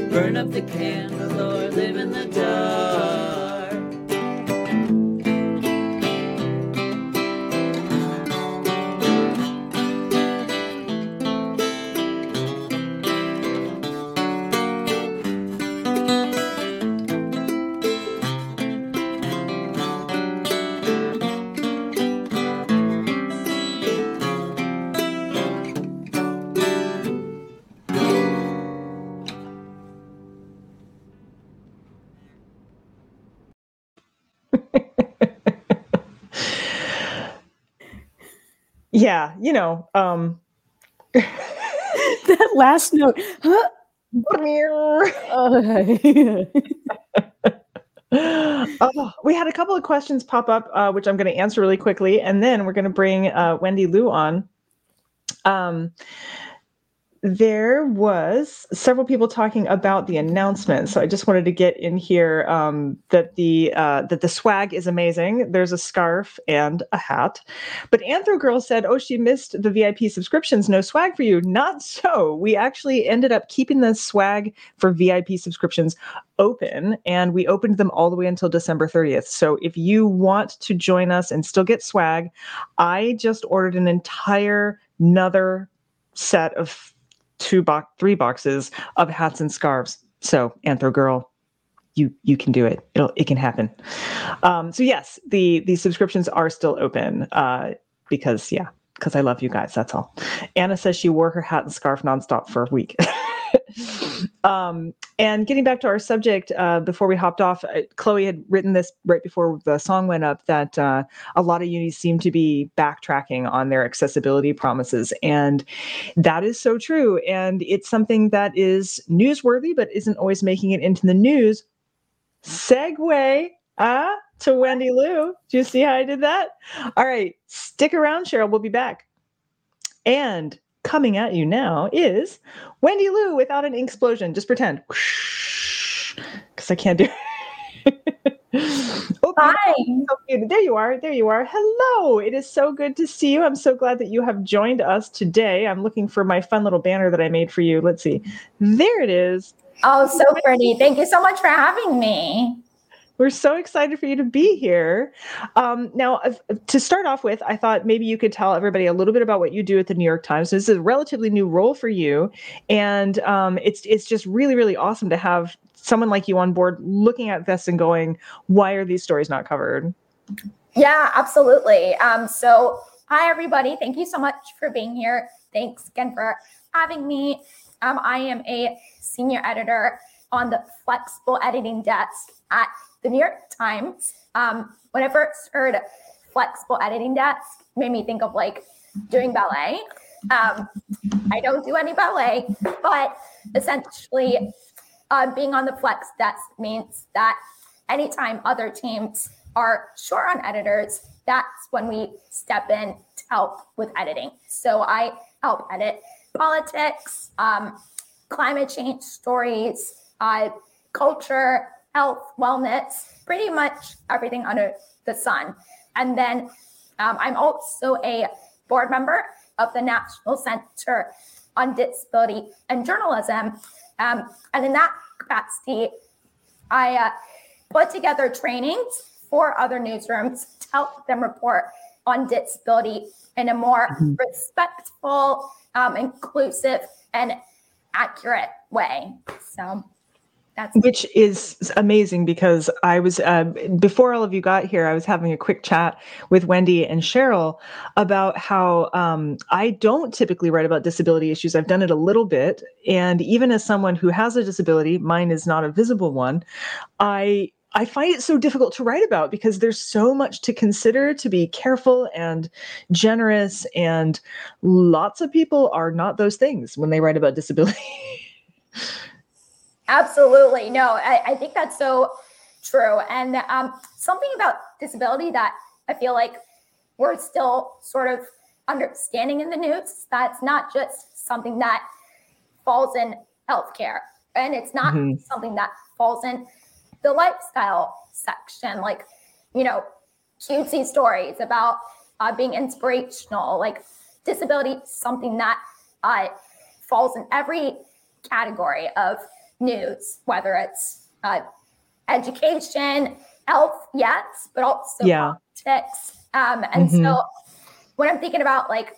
Burn up the candle or live in the dark. Yeah, you know, um that last note. Huh? oh, we had a couple of questions pop up, uh, which I'm going to answer really quickly, and then we're going to bring uh, Wendy Lu on. Um, there was several people talking about the announcement. So i just wanted to get in here um, that the uh, that the swag is amazing. There's a scarf and a hat. But anthro girl said oh she missed the vip subscriptions. No swag for you. Not so. We actually ended up keeping the swag for vip subscriptions open and we opened them all the way until december 30th so if you want to join us and still get swag i just ordered an entire another set of two box three boxes of hats and scarves. So anthro girl you you can do it. It'll it can happen. Um so yes the the subscriptions are still open uh because yeah because i love you guys that's all. Anna says she wore her hat and scarf nonstop for a week um, and getting back to our subject, uh, before we hopped off, uh, Chloe had written this right before the song went up that uh, a lot of unis seem to be backtracking on their accessibility promises. And that is so true. And it's something that is newsworthy, but isn't always making it into the news. Segue uh, to Wendy Lu. Do you see how I did that? All right, stick around, Cheryl. We'll be back. And coming at you now is Wendy Lu without an ink explosion. Just pretend. Because I can't do oh, Hi. So there you are. There you are. Hello. It is so good to see you. I'm so glad that you have joined us today. I'm looking for my fun little banner that I made for you. Let's see. There it is. Oh, so pretty. Thank you so much for having me. We're so excited for you to be here. Um, now, to start off with, I thought maybe you could tell everybody a little bit about what you do at the New York Times. This is a relatively new role for you, and um, it's it's just really really awesome to have someone like you on board, looking at this and going, "Why are these stories not covered?" Yeah, absolutely. Um, so, hi everybody. Thank you so much for being here. Thanks again for having me. Um, I am a senior editor on the flexible editing desk at the New York Times, um, when I first heard flexible editing desk, made me think of like doing ballet. Um, I don't do any ballet, but essentially, uh, being on the flex desk means that anytime other teams are short on editors, that's when we step in to help with editing. So I help edit politics, um, climate change stories, uh, culture, health, wellness, pretty much everything under the sun. And then um, I'm also a board member of the National Center on Disability and Journalism. Um, and in that capacity, I uh, put together trainings for other newsrooms to help them report on disability in a more mm-hmm. respectful, um, inclusive, and accurate way. So that's which is amazing because I was uh, before all of you got here, I was having a quick chat with Wendy and Cheryl about how um, I don't typically write about disability issues. I've done it a little bit, and even as someone who has a disability, mine is not a visible one. I I find it so difficult to write about because there's so much to consider to be careful and generous and lots of people are not those things when they write about disability. Absolutely. No, I, I think that's so true. And um, something about disability that I feel like we're still sort of understanding in the news that's not just something that falls in healthcare and it's not mm-hmm. something that falls in the lifestyle section like you know cutesy stories about uh, being inspirational like disability something that uh, falls in every category of news whether it's uh, education health yes but also yeah. politics um, and mm-hmm. so when I'm thinking about like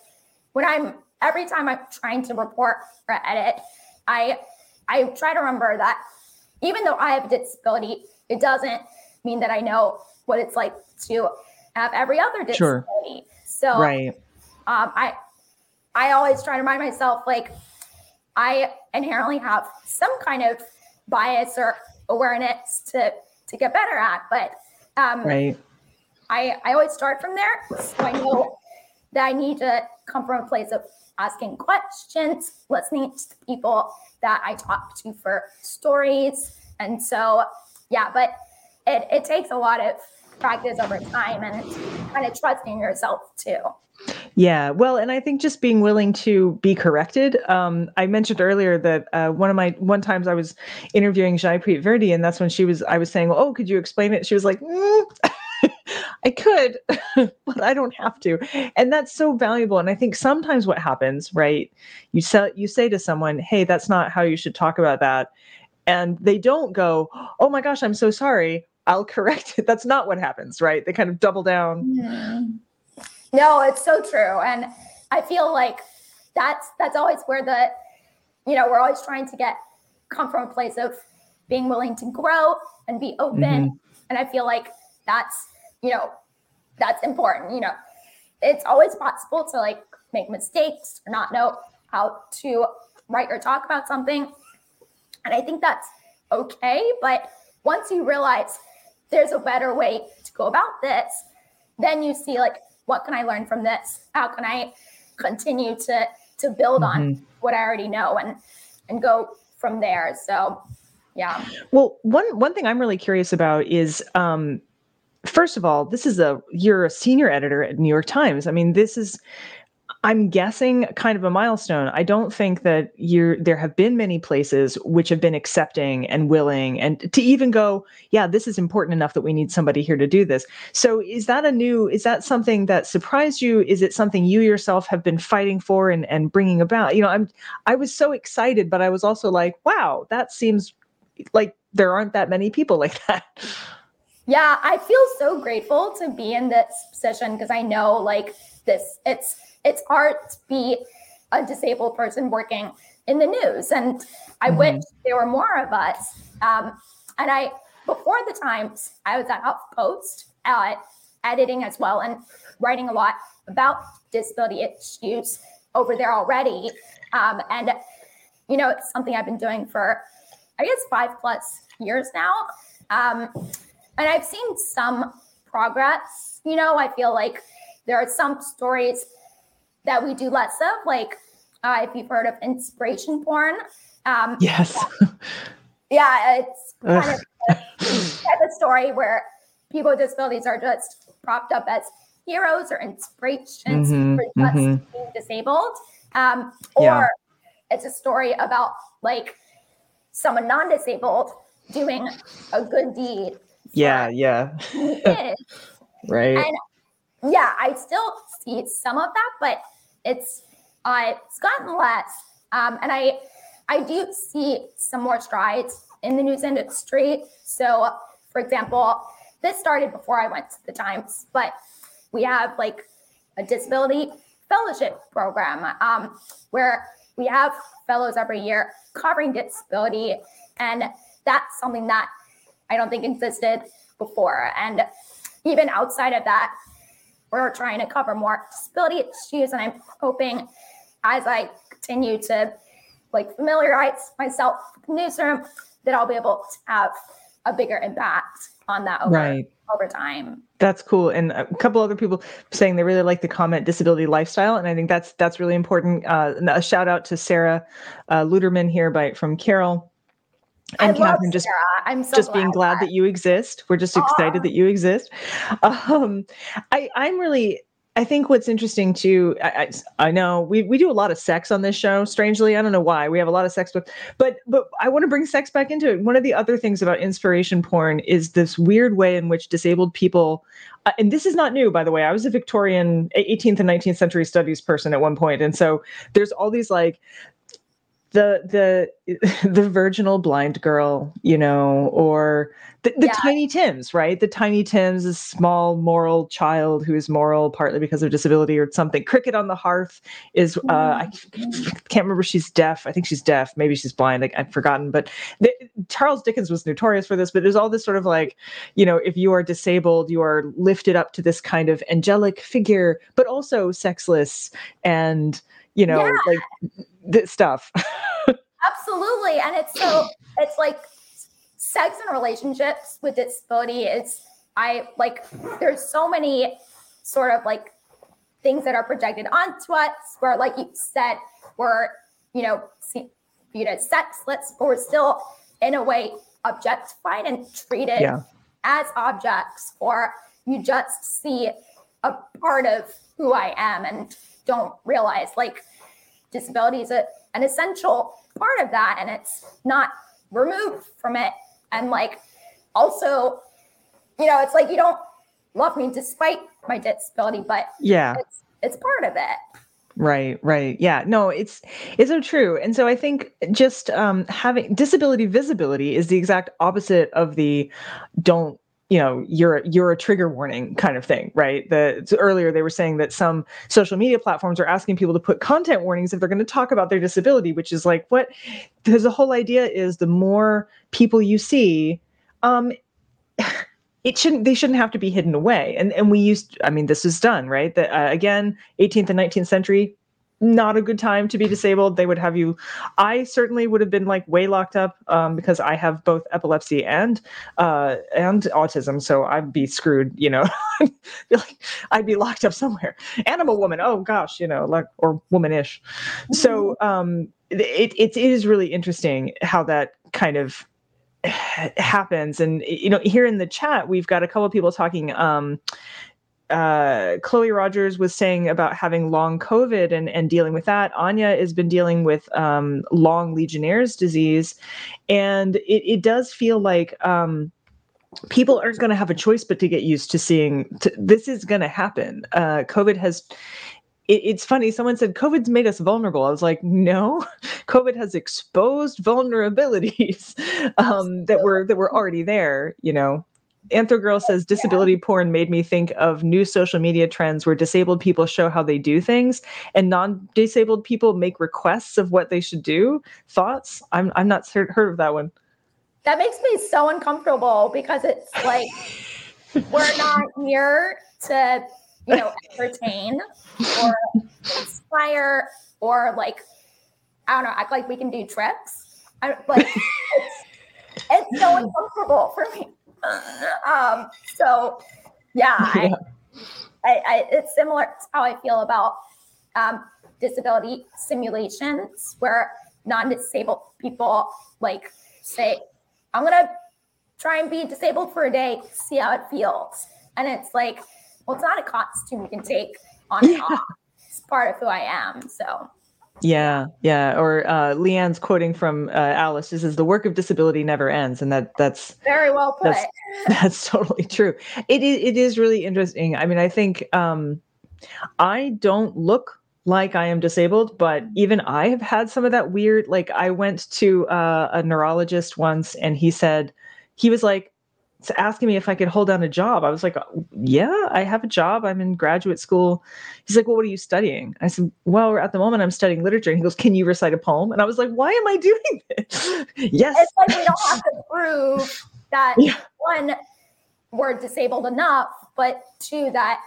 when I'm every time I'm trying to report or edit, I I try to remember that even though I have a disability, it doesn't mean that I know what it's like to have every other disability. Sure. So right. Um, I I always try to remind myself like I inherently have some kind of bias or awareness to to get better at, but um, right. I, I always start from there. So I know that I need to come from a place of asking questions, listening to people that I talk to for stories. And so, yeah, but it, it takes a lot of practice over time and kind of trusting yourself too. Yeah, well, and I think just being willing to be corrected. Um, I mentioned earlier that uh, one of my one times I was interviewing Jaipreet Virdi, and that's when she was. I was saying, "Oh, could you explain it?" She was like, mm. I could, but I don't have to. And that's so valuable. And I think sometimes what happens, right? You say you say to someone, "Hey, that's not how you should talk about that." And they don't go, "Oh my gosh, I'm so sorry. I'll correct it." That's not what happens, right? They kind of double down. Yeah. No, it's so true. And I feel like that's that's always where the you know, we're always trying to get come from a place of being willing to grow and be open. Mm-hmm. And I feel like that's you know, that's important. You know, it's always possible to like make mistakes or not know how to write or talk about something. And I think that's okay. But once you realize there's a better way to go about this, then you see like, what can I learn from this? How can I continue to to build mm-hmm. on what I already know and and go from there. So yeah. Well, one one thing I'm really curious about is um first of all, this is a you're a senior editor at New York Times. I mean, this is I'm guessing kind of a milestone. I don't think that you're there have been many places which have been accepting and willing and to even go, yeah, this is important enough that we need somebody here to do this. So is that a new is that something that surprised you? Is it something you yourself have been fighting for and and bringing about? You know, I'm I was so excited, but I was also like, wow, that seems like there aren't that many people like that. Yeah, I feel so grateful to be in this position because I know like this it's it's hard to be a disabled person working in the news and I mm-hmm. wish there were more of us. Um, and I before the times I was at HuffPost uh, editing as well and writing a lot about disability issues over there already. Um, and you know, it's something I've been doing for I guess five plus years now. Um, and I've seen some progress. You know, I feel like there are some stories that we do lots of, like uh, if you've heard of inspiration porn. Um, yes. Yeah, it's kind of a of story where people with disabilities are just propped up as heroes or inspirations mm-hmm, for just mm-hmm. being disabled. Um, or yeah. it's a story about like someone non-disabled doing a good deed yeah, yeah. right. And yeah, I still see some of that, but it's uh, it's gotten less. Um, and I I do see some more strides in the news industry. So, for example, this started before I went to the Times, but we have like a disability fellowship program um, where we have fellows every year covering disability, and that's something that I don't think existed before. And even outside of that, we're trying to cover more disability issues. And I'm hoping as I continue to like familiarize myself with the newsroom that I'll be able to have a bigger impact on that over, Right. over time. That's cool. And a couple other people saying they really like the comment disability lifestyle. And I think that's that's really important. Uh, a shout out to Sarah uh, Luderman here by from Carol. And I Catherine, just Sarah. I'm so just being glad that you exist. We're just excited that you exist. Um, I, I'm really, I think what's interesting too. I, I, I know we, we do a lot of sex on this show. Strangely, I don't know why we have a lot of sex, but but but I want to bring sex back into it. One of the other things about inspiration porn is this weird way in which disabled people, uh, and this is not new, by the way. I was a Victorian, 18th and 19th century studies person at one point, and so there's all these like the the the virginal blind girl you know or the, the Yeah. tiny tims right? The tiny tims a small moral child who is moral partly because of disability or something. Cricket on the hearth is uh i can't remember she's deaf. I think she's deaf. Maybe she's blind. Like, i've forgotten. But the, charles dickens was notorious for this but there's all this sort of like you know if you are disabled you are lifted up to this kind of angelic figure but also sexless and you know Yeah. like this stuff Absolutely. And it's so, it's like sex and relationships with disability is, I like, there's so many sort of like things that are projected onto us where, like you said, we're, you know, viewed as sexless, but we're still in a way objectified and treated Yeah. as objects, or you just see a part of who I am and don't realize like disability is a, an essential part of that and it's not removed from it and like also you know it's like you don't love me despite my disability but yeah it's it's part of it Right, right. Yeah. No, it's it's so true. And so I think just um having disability visibility is the exact opposite of the don't you know you're you're a trigger warning kind of thing right? The earlier they were saying that some social media platforms are asking people to put content warnings if they're going to talk about their disability which is like what because the whole idea is the more people you see um it shouldn't they shouldn't have to be hidden away. And and we used i mean this is done right? That uh, again 18th and 19th century not a good time to be disabled. They would have you i certainly would have been like way locked up um, because i have both epilepsy and uh, and autism so i'd be screwed you know. Be like, i'd be locked up somewhere. And i'm a woman. Oh gosh you know like or womanish. So um it, it, it is really interesting how that kind of happens. And you know here in the chat we've got a couple of people talking um uh, Chloe Rogers was saying about having long COVID and, and dealing with that. Anya has been dealing with um, long Legionnaire's disease. And it, it does feel like um, people aren't going to have a choice but to get used to seeing this is going to happen. Uh, COVID has. It, it's funny. Someone said COVID's made us vulnerable. I was like, no, COVID has exposed vulnerabilities um, that were that were already there. You know, Anthrogirl says disability porn made me think of new social media trends where disabled people show how they do things and non-disabled people make requests of what they should do. Thoughts? I'm I'm not cer- heard of that one. that makes me so uncomfortable because it's like we're not here to you know entertain or inspire or like i don't know act like we can do tricks I, like it's, it's so uncomfortable for me um so yeah, I, I, I it's similar to how i feel about um disability simulations where non-disabled people like say i'm gonna try and be disabled for a day see how it feels. And it's like well it's not a costume you can take on and off it's part of who i am so Yeah, yeah. Or uh, Leanne's quoting from uh, Alice. She says, "The work of disability never ends," and that that's very well put That's- that's totally true. It is, it is really interesting. I mean, I think um, I don't look like I am disabled, but even I have had some of that weird. Like, I went to uh, a neurologist once, and he said he was like asking me if I could hold down a job. I was like, "Yeah, I have a job. I'm in graduate school." He's like, "Well, what are you studying?" I said, "Well, at the moment, I'm studying literature." And he goes, "Can you recite a poem?" And I was like, "Why am I doing this?" yes, it's like we don't have to prove that Yeah. one we're disabled enough but two that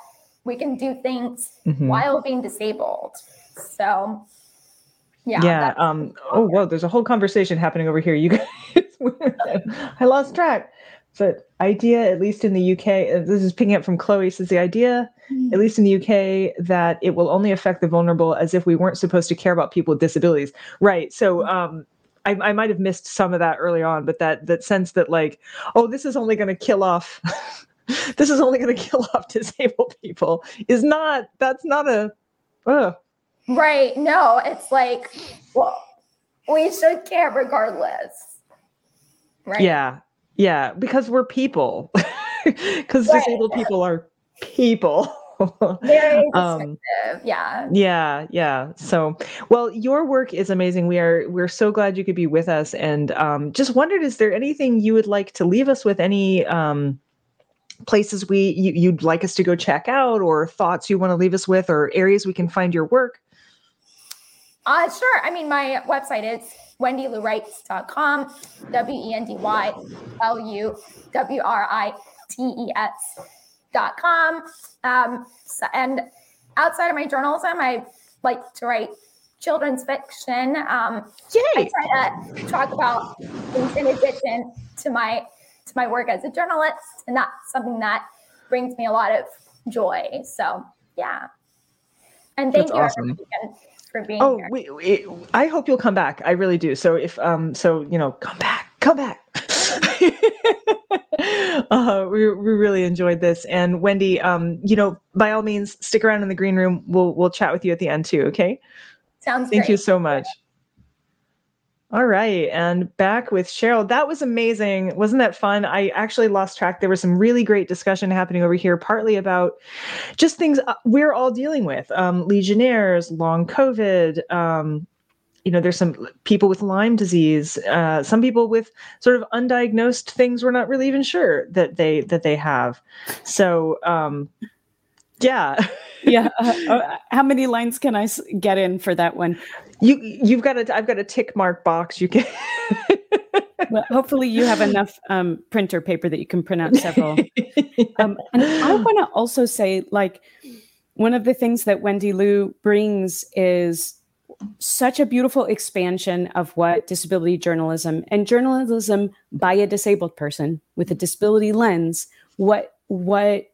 we can do things Mhm. while being disabled so yeah yeah um oh whoa there's a whole conversation happening over here you guys I lost track. But idea, at least in the UK, uh, this is picking up from Chloe, says the idea, at least in the UK, that it will only affect the vulnerable as if we weren't supposed to care about people with disabilities. Right. So um, I, I might have missed some of that early on, but that that sense that like, oh, this is only going to kill off. this is only going to kill off disabled people is not. That's not a. Uh, Right. No, it's like, well, we should care regardless. Right. Yeah. Yeah. Because we're people. Because Right. disabled people are people. Very Um, yeah. yeah yeah so well your work is amazing we are we're so glad you could be with us and um, just wondered is there anything you would like to leave us with any um, places we you, you'd like us to go check out or thoughts you want to leave us with or areas we can find your work Uh, sure. I mean, my website is wendyluwrites.com, W E N D Y L U W R I T E S.com. Um, so, and outside of my journalism, I like to write children's fiction. Um, I try to talk about things in addition to my to my work as a journalist, and that's something that brings me a lot of joy. So yeah, and thank That's you awesome. For being oh here. we, we, i hope you'll come back. I really do. So if um so you know come back come back. Uh, we, we really enjoyed this. And wendy um you know by all means stick around in the green room. We'll we'll chat with you at the end too okay? Sounds thank great. you so much all right and back with cheryl. That was amazing. Wasn't that fun? I actually lost track. There was some really great discussion happening over here partly about just things uh, we're all dealing with um, legionnaires long covid um, you know there's some people with lyme disease uh, some people with sort of undiagnosed things we're not really even sure that they that they have. So um, yeah yeah. Uh, uh, how many lines can I get in for that one? you you've got a i've got a tick mark box you can Well, hopefully, you have enough um, printer paper that you can print out several. Um, and I want to also say, like, one of the things that Wendy Lu brings is such a beautiful expansion of what disability journalism and journalism by a disabled person with a disability lens, what what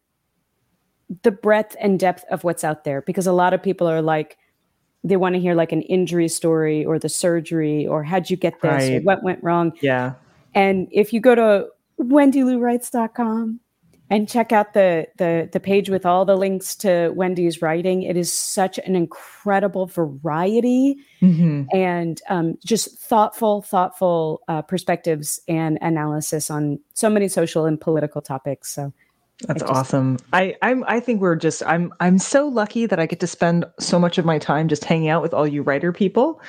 the breadth and depth of what's out there. Because a lot of people are like, they want to hear like an injury story or the surgery or how'd you get this or what went wrong. yeah And if you go to wendyluwrites.com and check out the, the the page with all the links to Wendy's writing, it is such an incredible variety Mhm. and um, just thoughtful, thoughtful uh, perspectives and analysis on so many social and political topics. So That's I just- awesome. I I'm I think we're just I'm I'm so lucky that I get to spend so much of my time just hanging out with all you writer people.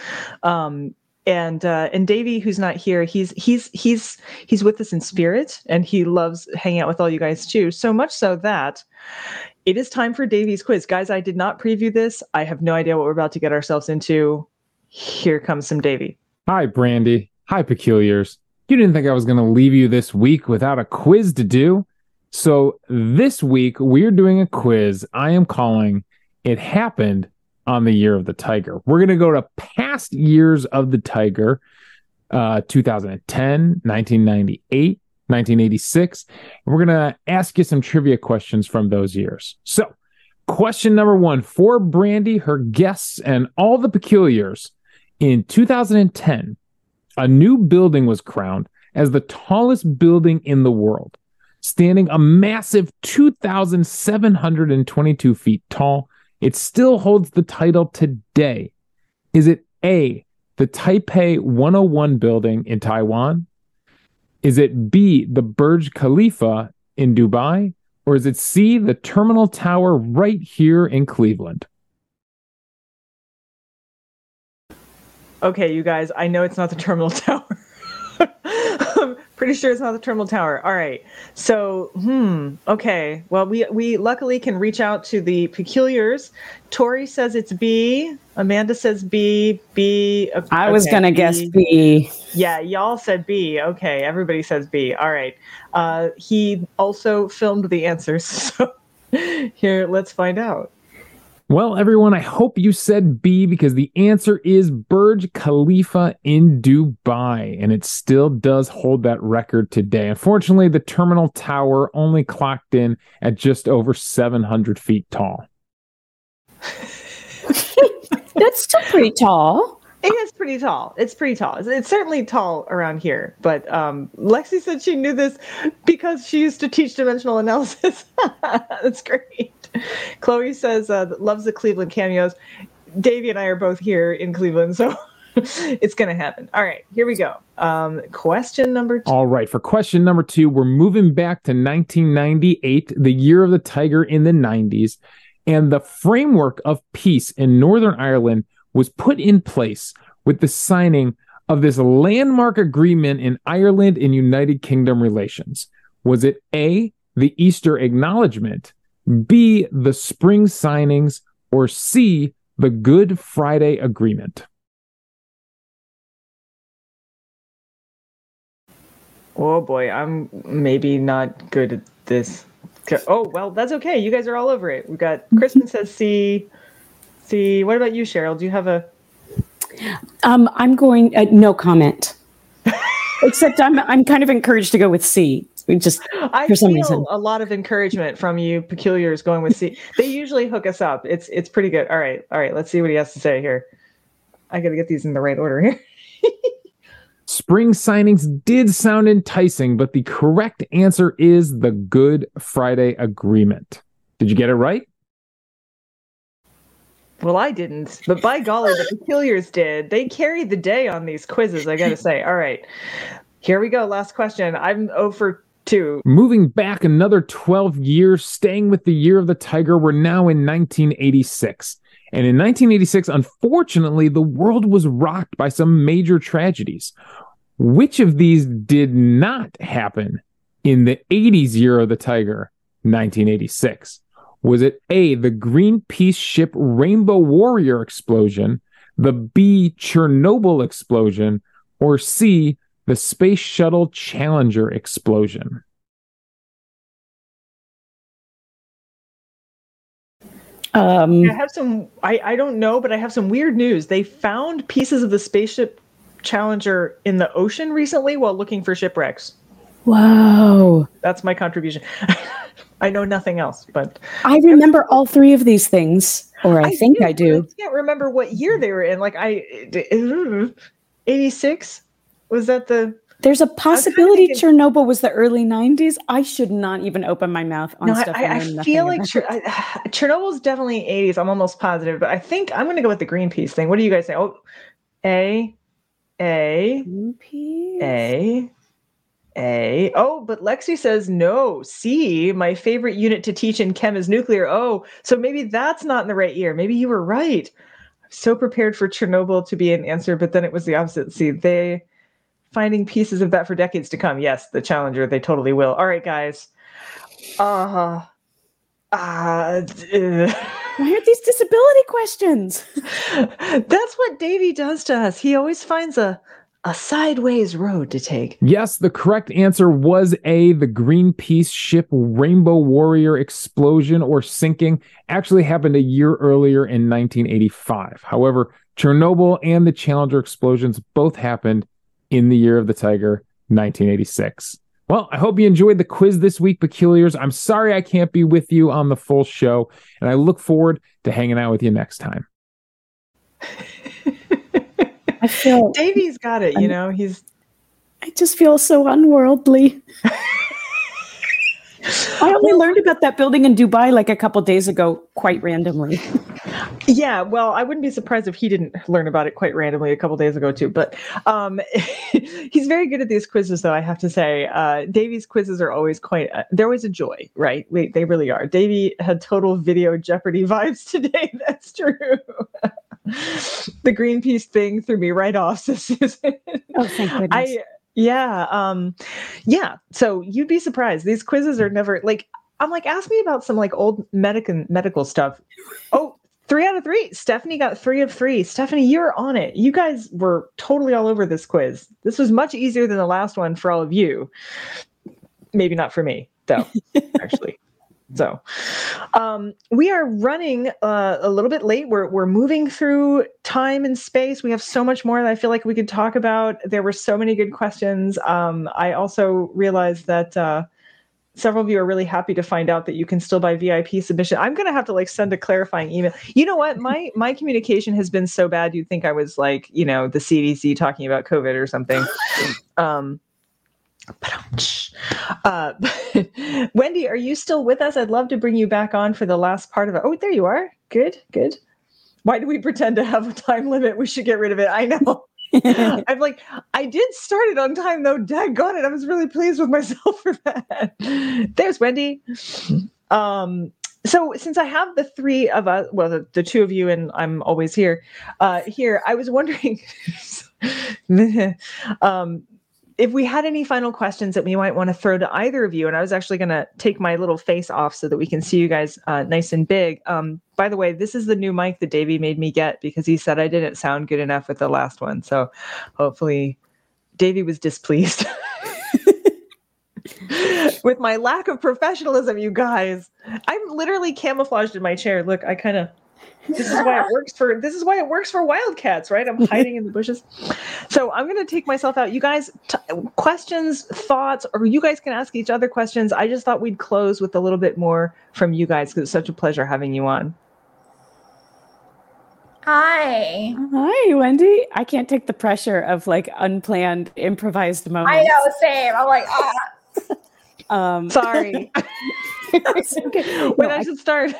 Um and uh and Davey who's not here, he's he's he's he's with us in spirit and he loves hanging out with all you guys too. So much so that it is time for Davey's quiz. Guys, I did not preview this. I have no idea what we're about to get ourselves into. Here comes some Davey. Hi, Brandy. Hi, Peculiars. You didn't think I was going to leave you this week without a quiz to do? So, this week we're doing a quiz I am calling It Happened on the Year of the Tiger. We're going to go to past years of the Tiger uh, 2010, 1998, 1986. And we're going to ask you some trivia questions from those years. So, question number one for Brandy, her guests, and all the peculiars. In 2010, a new building was crowned as the tallest building in the world, standing a massive 2,722 feet tall. It still holds the title today. Is it A, the Taipei 101 building in Taiwan? Is it B, the Burj Khalifa in Dubai? Or is it C, the Terminal Tower right here in Cleveland? Okay, you guys, I know it's not the terminal tower. Pretty sure it's not the terminal tower. All right. So, hmm. Okay. Well, we we luckily can reach out to the peculiars. Tori says it's B. Amanda says B. B. okay, I was going to guess B. Yeah, y'all said B. Okay, everybody says B. All right. Uh, he also filmed the answers. So here, let's find out. Well, everyone, I hope you said B because the answer is Burj Khalifa in Dubai, and it still does hold that record today. Unfortunately, the terminal tower only clocked in at just over 700 feet tall. That's still pretty tall. It is pretty tall. It's pretty tall. It's, it's certainly tall around here. But um, Lexi said she knew this because she used to teach dimensional analysis. That's great. Chloe says uh, loves the Cleveland cameos. Davey and I are both here in Cleveland, so it's going to happen. All right, here we go. Um, question number two. All right, for question number two, we're moving back to 1998, the year of the tiger in the 90s, and the framework of peace in Northern Ireland was put in place with the signing of this landmark agreement in Ireland and United Kingdom relations. Was it A, the Easter Acknowledgement, B, the Spring Signings, or C, the Good Friday Agreement? Oh boy, I'm maybe not good at this. Oh well, that's okay. You guys are all over it. We've got Kristen says C. C. What about you, Cheryl? Do you have a? Um, I'm going uh, no comment. Except I'm I'm kind of encouraged to go with C. We just I for some feel reason. a lot of encouragement from you, peculiars, going with C. they usually hook us up. It's it's pretty good. All right, all right. Let's see what he has to say here. I got to get these in the right order here. Spring signings did sound enticing, but the correct answer is the Good Friday Agreement. Did you get it right? Well, I didn't, but by golly, the peculiars did. They carried the day on these quizzes. I got to say. All right, here we go. Last question. I'm oh over Moving back another 12 years, staying with the year of the tiger, we're now in 1986. And in 1986, unfortunately, the world was rocked by some major tragedies. Which of these did not happen in the 80s year of the tiger, 1986? Was it A, the Greenpeace ship Rainbow Warrior explosion, the B, Chernobyl explosion, or C, the Space Shuttle Challenger explosion? Um, I have some. I I don't know, but I have some weird news. They found pieces of the spaceship Challenger in the ocean recently while looking for shipwrecks. whoa! That's my contribution. I know nothing else, but I remember all three of these things, or I, think I do. I can't remember what year they were in. Like I, eighty six. Was that the? There's a possibility thinking- Chernobyl was the early '90s. I should not even open my mouth on No, stuff. I, I, I feel like about. Cher- I, Chernobyl's definitely eighties. I'm almost positive, but I think I'm going to go with the Greenpeace thing. What do you guys say? Oh, A, A, Greenpeace? A, A. Oh, but Lexi says no. C. My favorite unit to teach in chem is nuclear. Oh, so maybe that's not in the right year. Maybe you were right. I'm so prepared for Chernobyl to be an answer, but then it was the opposite. See, they finding pieces of that for decades to come. Yes, the Challenger. They totally will. All right, guys. Uh, uh, d- Why are these disability questions? that's what Davy does to us. He always finds a a sideways road to take. Yes, the correct answer was A, the Greenpeace ship Rainbow Warrior explosion or sinking actually happened a year earlier in 1985. However, Chernobyl and the Challenger explosions both happened in the year of the Tiger, 1986. Well, I hope you enjoyed the quiz this week, Peculiars. I'm sorry I can't be with you on the full show, and I look forward to hanging out with you next time. I feel. Davy's got it, you know. He's I just feel so unworldly. I only learned about that building in Dubai like a couple days ago, quite randomly. yeah. Well, I wouldn't be surprised if he didn't learn about it quite randomly a couple days ago too. But um, he's very good at these quizzes, though. I have to say, uh, Davy's quizzes are always quite. Uh, they're always a joy, right? They, they really are. Davy had total video Jeopardy vibes today. That's true. the Greenpeace thing threw me right off. Oh, thank goodness. I yeah, um yeah. So you'd be surprised. These quizzes are never like I'm like ask me about some like old medical medical stuff. Oh, three out of three. Stephanie got three of three. Stephanie, you're on it. You guys were totally all over this quiz. This was much easier than the last one for all of you. Maybe not for me, though, actually. So, um, we are running uh, a little bit late. We're we're moving through time and space. We have so much more that I feel like we could talk about. There were so many good questions. Um, I also realized that uh, several of you are really happy to find out that you can still buy VIP submission. I'm gonna have to like send a clarifying email. You know what? My my communication has been so bad. You'd think I was like you know the CDC talking about COVID or something. Um, uh, Wendy, are you still with us? I'd love to bring you back on for the last part of it. Oh, there you are. Good, good. Why do we pretend to have a time limit? We should get rid of it. I know. I'm like, I did start it on time though. Daggone it. I was really pleased with myself for that. There's Wendy. Um, so since I have the three of us, well, the, the two of you, and I'm always here, uh, here, I was wondering, um, if we had any final questions that we might want to throw to either of you, and I was actually going to take my little face off so that we can see you guys uh, nice and big. Um, by the way, this is the new mic that Davey made me get because he said I didn't sound good enough with the last one. So hopefully, Davey was displeased with my lack of professionalism. You guys, I'm literally camouflaged in my chair. Look, I kind of this is why it works for this is why it works for wildcats right i'm hiding in the bushes so i'm going to take myself out you guys t- questions thoughts or you guys can ask each other questions i just thought we'd close with a little bit more from you guys because it's such a pleasure having you on Hi. Hi, Wendy. I can't take the pressure of like unplanned, improvised moments. I know, same. I'm like, ah. Um, sorry okay. when No, i I- should start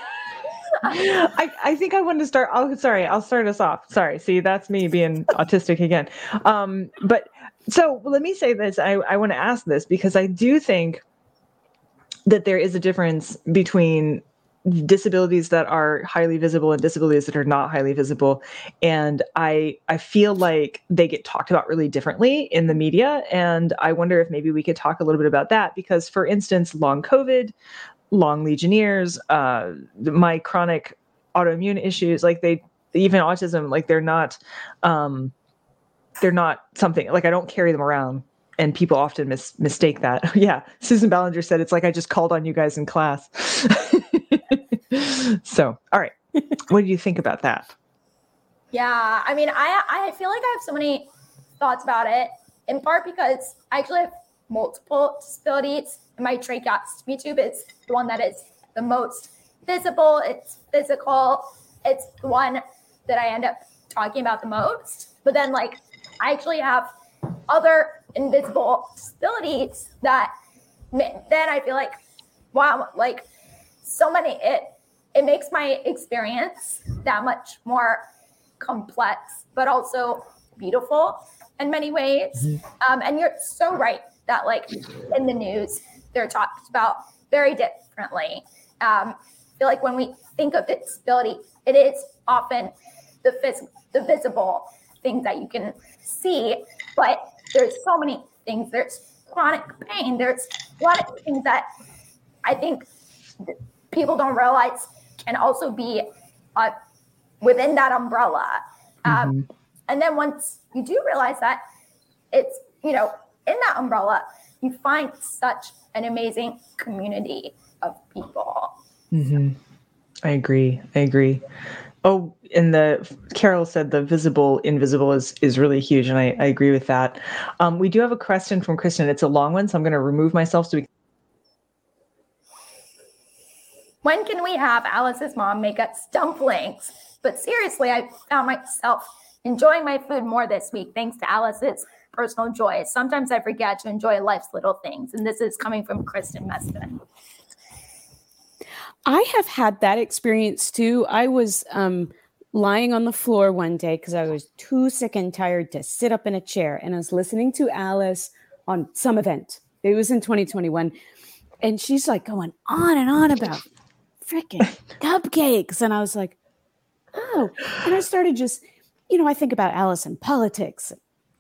I, I think I wanted to start. Oh, sorry. I'll start us off. Sorry. See, that's me being autistic again. Um, but so let me say this. I, I want to ask this because I do think that there is a difference between disabilities that are highly visible and disabilities that are not highly visible and i i feel like they get talked about really differently in the media and i wonder if maybe we could talk a little bit about that because for instance long covid long legionnaires uh my chronic autoimmune issues like they even autism like they're not um they're not something like i don't carry them around and people often mis- mistake that. Yeah susan ballinger said it's like i just called on you guys in class. So all right. What do you think about that? Yeah, I mean, I I feel like I have so many thoughts about it. In part because I actually have multiple disabilities. My tracheostomy tube is the one that is the most visible. It's physical. It's the one that I end up talking about the most. But then, like, I actually have other invisible disabilities that then I feel like, wow, like so many it it makes my experience that much more complex, but also beautiful in many ways. Um, and you're so right that, like, in the news, they're talked about very differently. Um, I feel like when we think of disability, it is often the phys- the visible things that you can see, but there's so many things. There's chronic pain. There's a lot of things that I think people don't realize can also be uh, within that umbrella. Um, And then once you do realize that, it's, you know, in that umbrella, you find such an amazing community of people. hmm I agree. I agree. Oh, and the Carol said the visible invisible is is really huge, and I, I agree with that. Um, we do have a question from Kristen. It's a long one, so I'm going to remove myself so we When can we have Alice's mom make us dumplings? But seriously, I found myself enjoying my food more this week thanks to Alice's personal joy. Sometimes I forget to enjoy life's little things. And this is coming from Kristen Meston. I have had that experience too. I was um, lying on the floor one day because I was too sick and tired to sit up in a chair, and I was listening to Alice on some event. It was in 2021, and she's like going on and on about freaking cupcakes, and I was like, oh, and I started just, you know, I think about Alice and politics,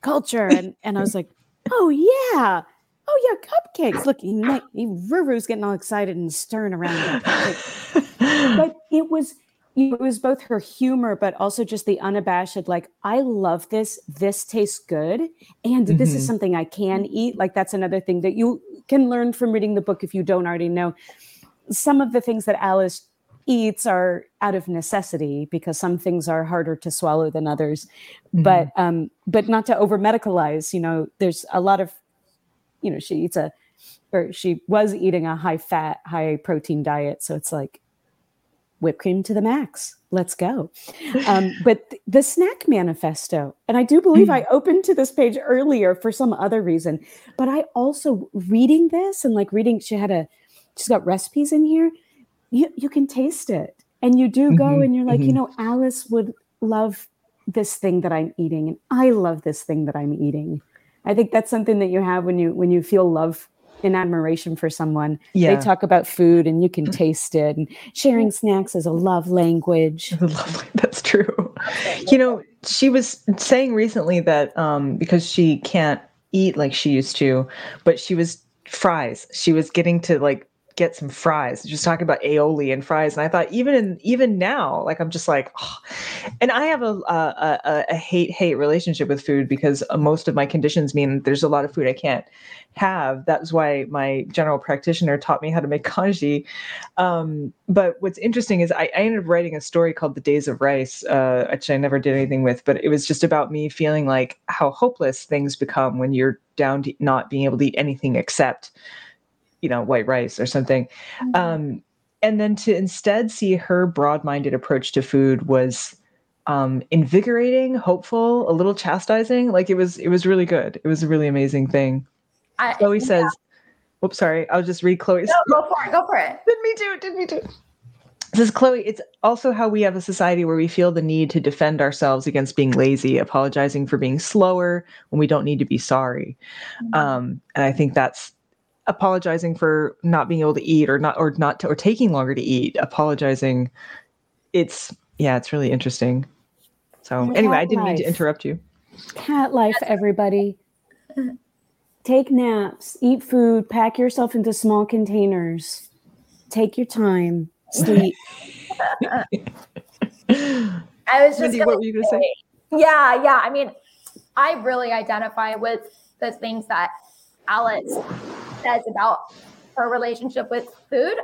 culture, and and I was like, oh yeah. Oh yeah, cupcakes! Look, he, ma- he, Ruru's getting all excited and stirring around. but it was it was both her humor but also just the unabashed like i love this this tastes good and this is Mhm. something i can eat like that's another thing that you can learn from reading the book if you don't already know some of the things that Alice eats are out of necessity because some things are harder to swallow than others. Mm-hmm. but um but not to over medicalize you know there's a lot of you know she eats a or she was eating a high fat high protein diet. So it's like whipped cream to the max. Let's go. Um but th- the snack manifesto and i do believe i opened to this page earlier for some other reason but i also reading this and like reading she had a she's got recipes in here you you can taste it and you do go Mhm, and you're like you mhm. know alice would love this thing that i'm eating and i love this thing that i'm eating i think that's something that you have when you when you feel love and admiration for someone Yeah. they talk about food and you can taste it and sharing snacks is a love language Lovely. That's true. You know, she was saying recently that um, because she can't eat like she used to, but she was fries. She was getting to like get some fries. Was talking about aioli and fries, and I thought even in even now, like I'm just like, oh. and I have a a, a, a hate hate relationship with food because most of my conditions mean there's a lot of food I can't have. That's why my general practitioner taught me how to make congee. Um, but what's interesting is I, I ended up writing a story called The Days of Rice, uh, which I never did anything with, but it was just about me feeling like how hopeless things become when you're down to not being able to eat anything except, you know, white rice or something. Um, and then to instead see her broad-minded approach to food was um invigorating hopeful a little chastising. Like it was it was really good. It was a really amazing thing. I, chloe says whoops sorry i'll just read chloe's no, go for it. Go for it. did me too did me too says chloe it's also how we have a society where we feel the need to defend ourselves against being lazy apologizing for being slower when we don't need to be sorry. Um and i think that's apologizing for not being able to eat or not or not to, or taking longer to eat apologizing it's yeah it's really interesting. So Yeah, anyway i didn't mean to interrupt you. Cat life everybody. Take naps eat food pack yourself into small containers. Take your time sleep. I was just Mindy, gonna what were you gonna say? Yeah, yeah. I mean, I really identify with the things that Alice says about her relationship with food.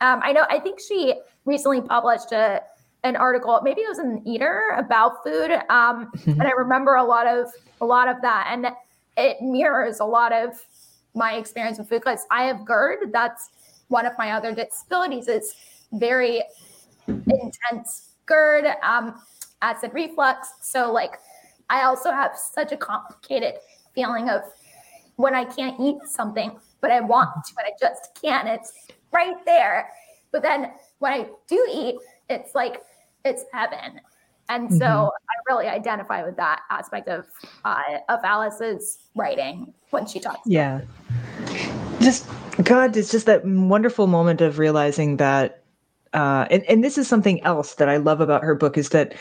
Um, I know. I think she recently published a an article. Maybe it was an Eater about food. Um, and I remember a lot of a lot of that, and it mirrors a lot of my experience with food because I have GERD. That's one of my other disabilities. It's very intense GERD, um, acid reflux. So, like, I also have such a complicated feeling of when I can't eat something, but I want to, and I just can't. It's right there. But then when I do eat, it's like it's heaven. And so Mhm. I really identify with that aspect of uh, of Alice's writing when she talks. Yeah. Just God, it's just that wonderful moment of realizing that uh and, and this is something else that I love about her book is that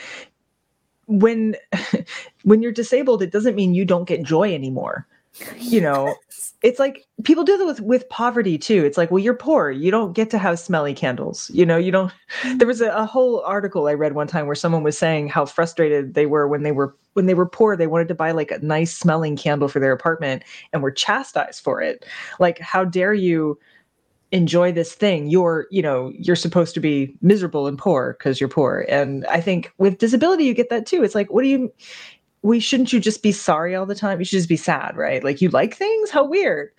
when when you're disabled, it doesn't mean you don't get joy anymore. You know, it's like people do that with with poverty too. It's like, well, you're poor. You don't get to have smelly candles. You know, you don't. There was a, a whole article I read one time where someone was saying how frustrated they were when they were when they were poor. They wanted to buy like a nice smelling candle for their apartment and were chastised for it. Like, how dare you? enjoy this thing you're you know you're supposed to be miserable and poor because you're poor and i think with disability you get that too it's like what do you we shouldn't you just be sorry all the time you should just be sad right like you like things how weird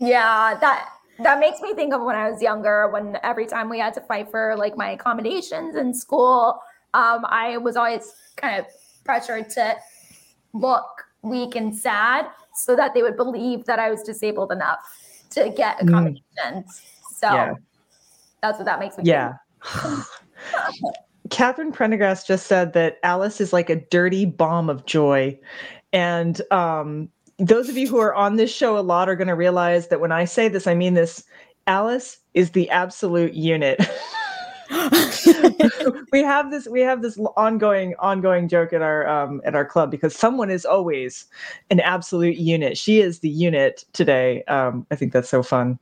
Yeah, that that makes me think of when I was younger, when every time we had to fight for like my accommodations in school, um, I was always kind of pressured to look weak and sad so that they would believe that I was disabled enough to get Mm. accommodations. So Yeah. that's what that makes me yeah catherine prendergast just said that alice is like a dirty bomb of joy. And um those of you who are on this show a lot are going to realize that when i say this i mean this. Alice is the absolute unit we have this we have this ongoing ongoing joke at our um at our club because someone is always an absolute unit. She is the unit today. Um i think that's so fun.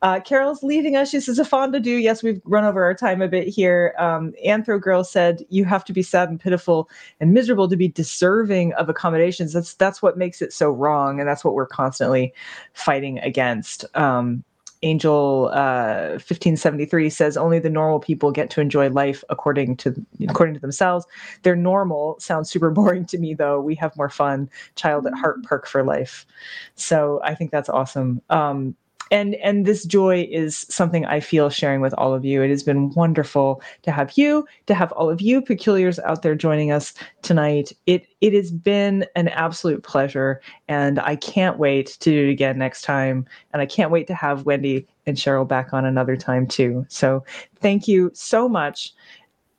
Uh carol's leaving us. She says a fond adieu. Yes we've run over our time a bit here. Um anthro girl said you have to be sad and pitiful and miserable to be deserving of accommodations. That's that's what makes it so wrong and that's what we're constantly fighting against. Um Angel uh, 1573 says only the normal people get to enjoy life according to according to themselves. Their normal sounds super boring to me though. We have more fun. Child at heart perk for life. So I think that's awesome. Um, and and this joy is something I feel sharing with all of you. It has been wonderful to have you, to have all of you peculiars out there joining us tonight. It it has been an absolute pleasure, and I can't wait to do it again next time. And I can't wait to have Wendy and Cheryl back on another time too. So thank you so much.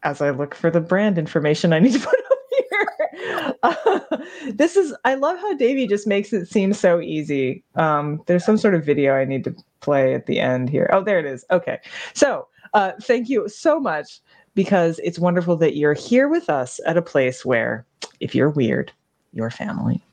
As I look for the brand information I need to put this is I love how Davey just makes it seem so easy. Um, there's some sort of video I need to play at the end here. Oh, there it is. Okay. So uh, thank you so much because it's wonderful that you're here with us at a place where if you're weird, you're family.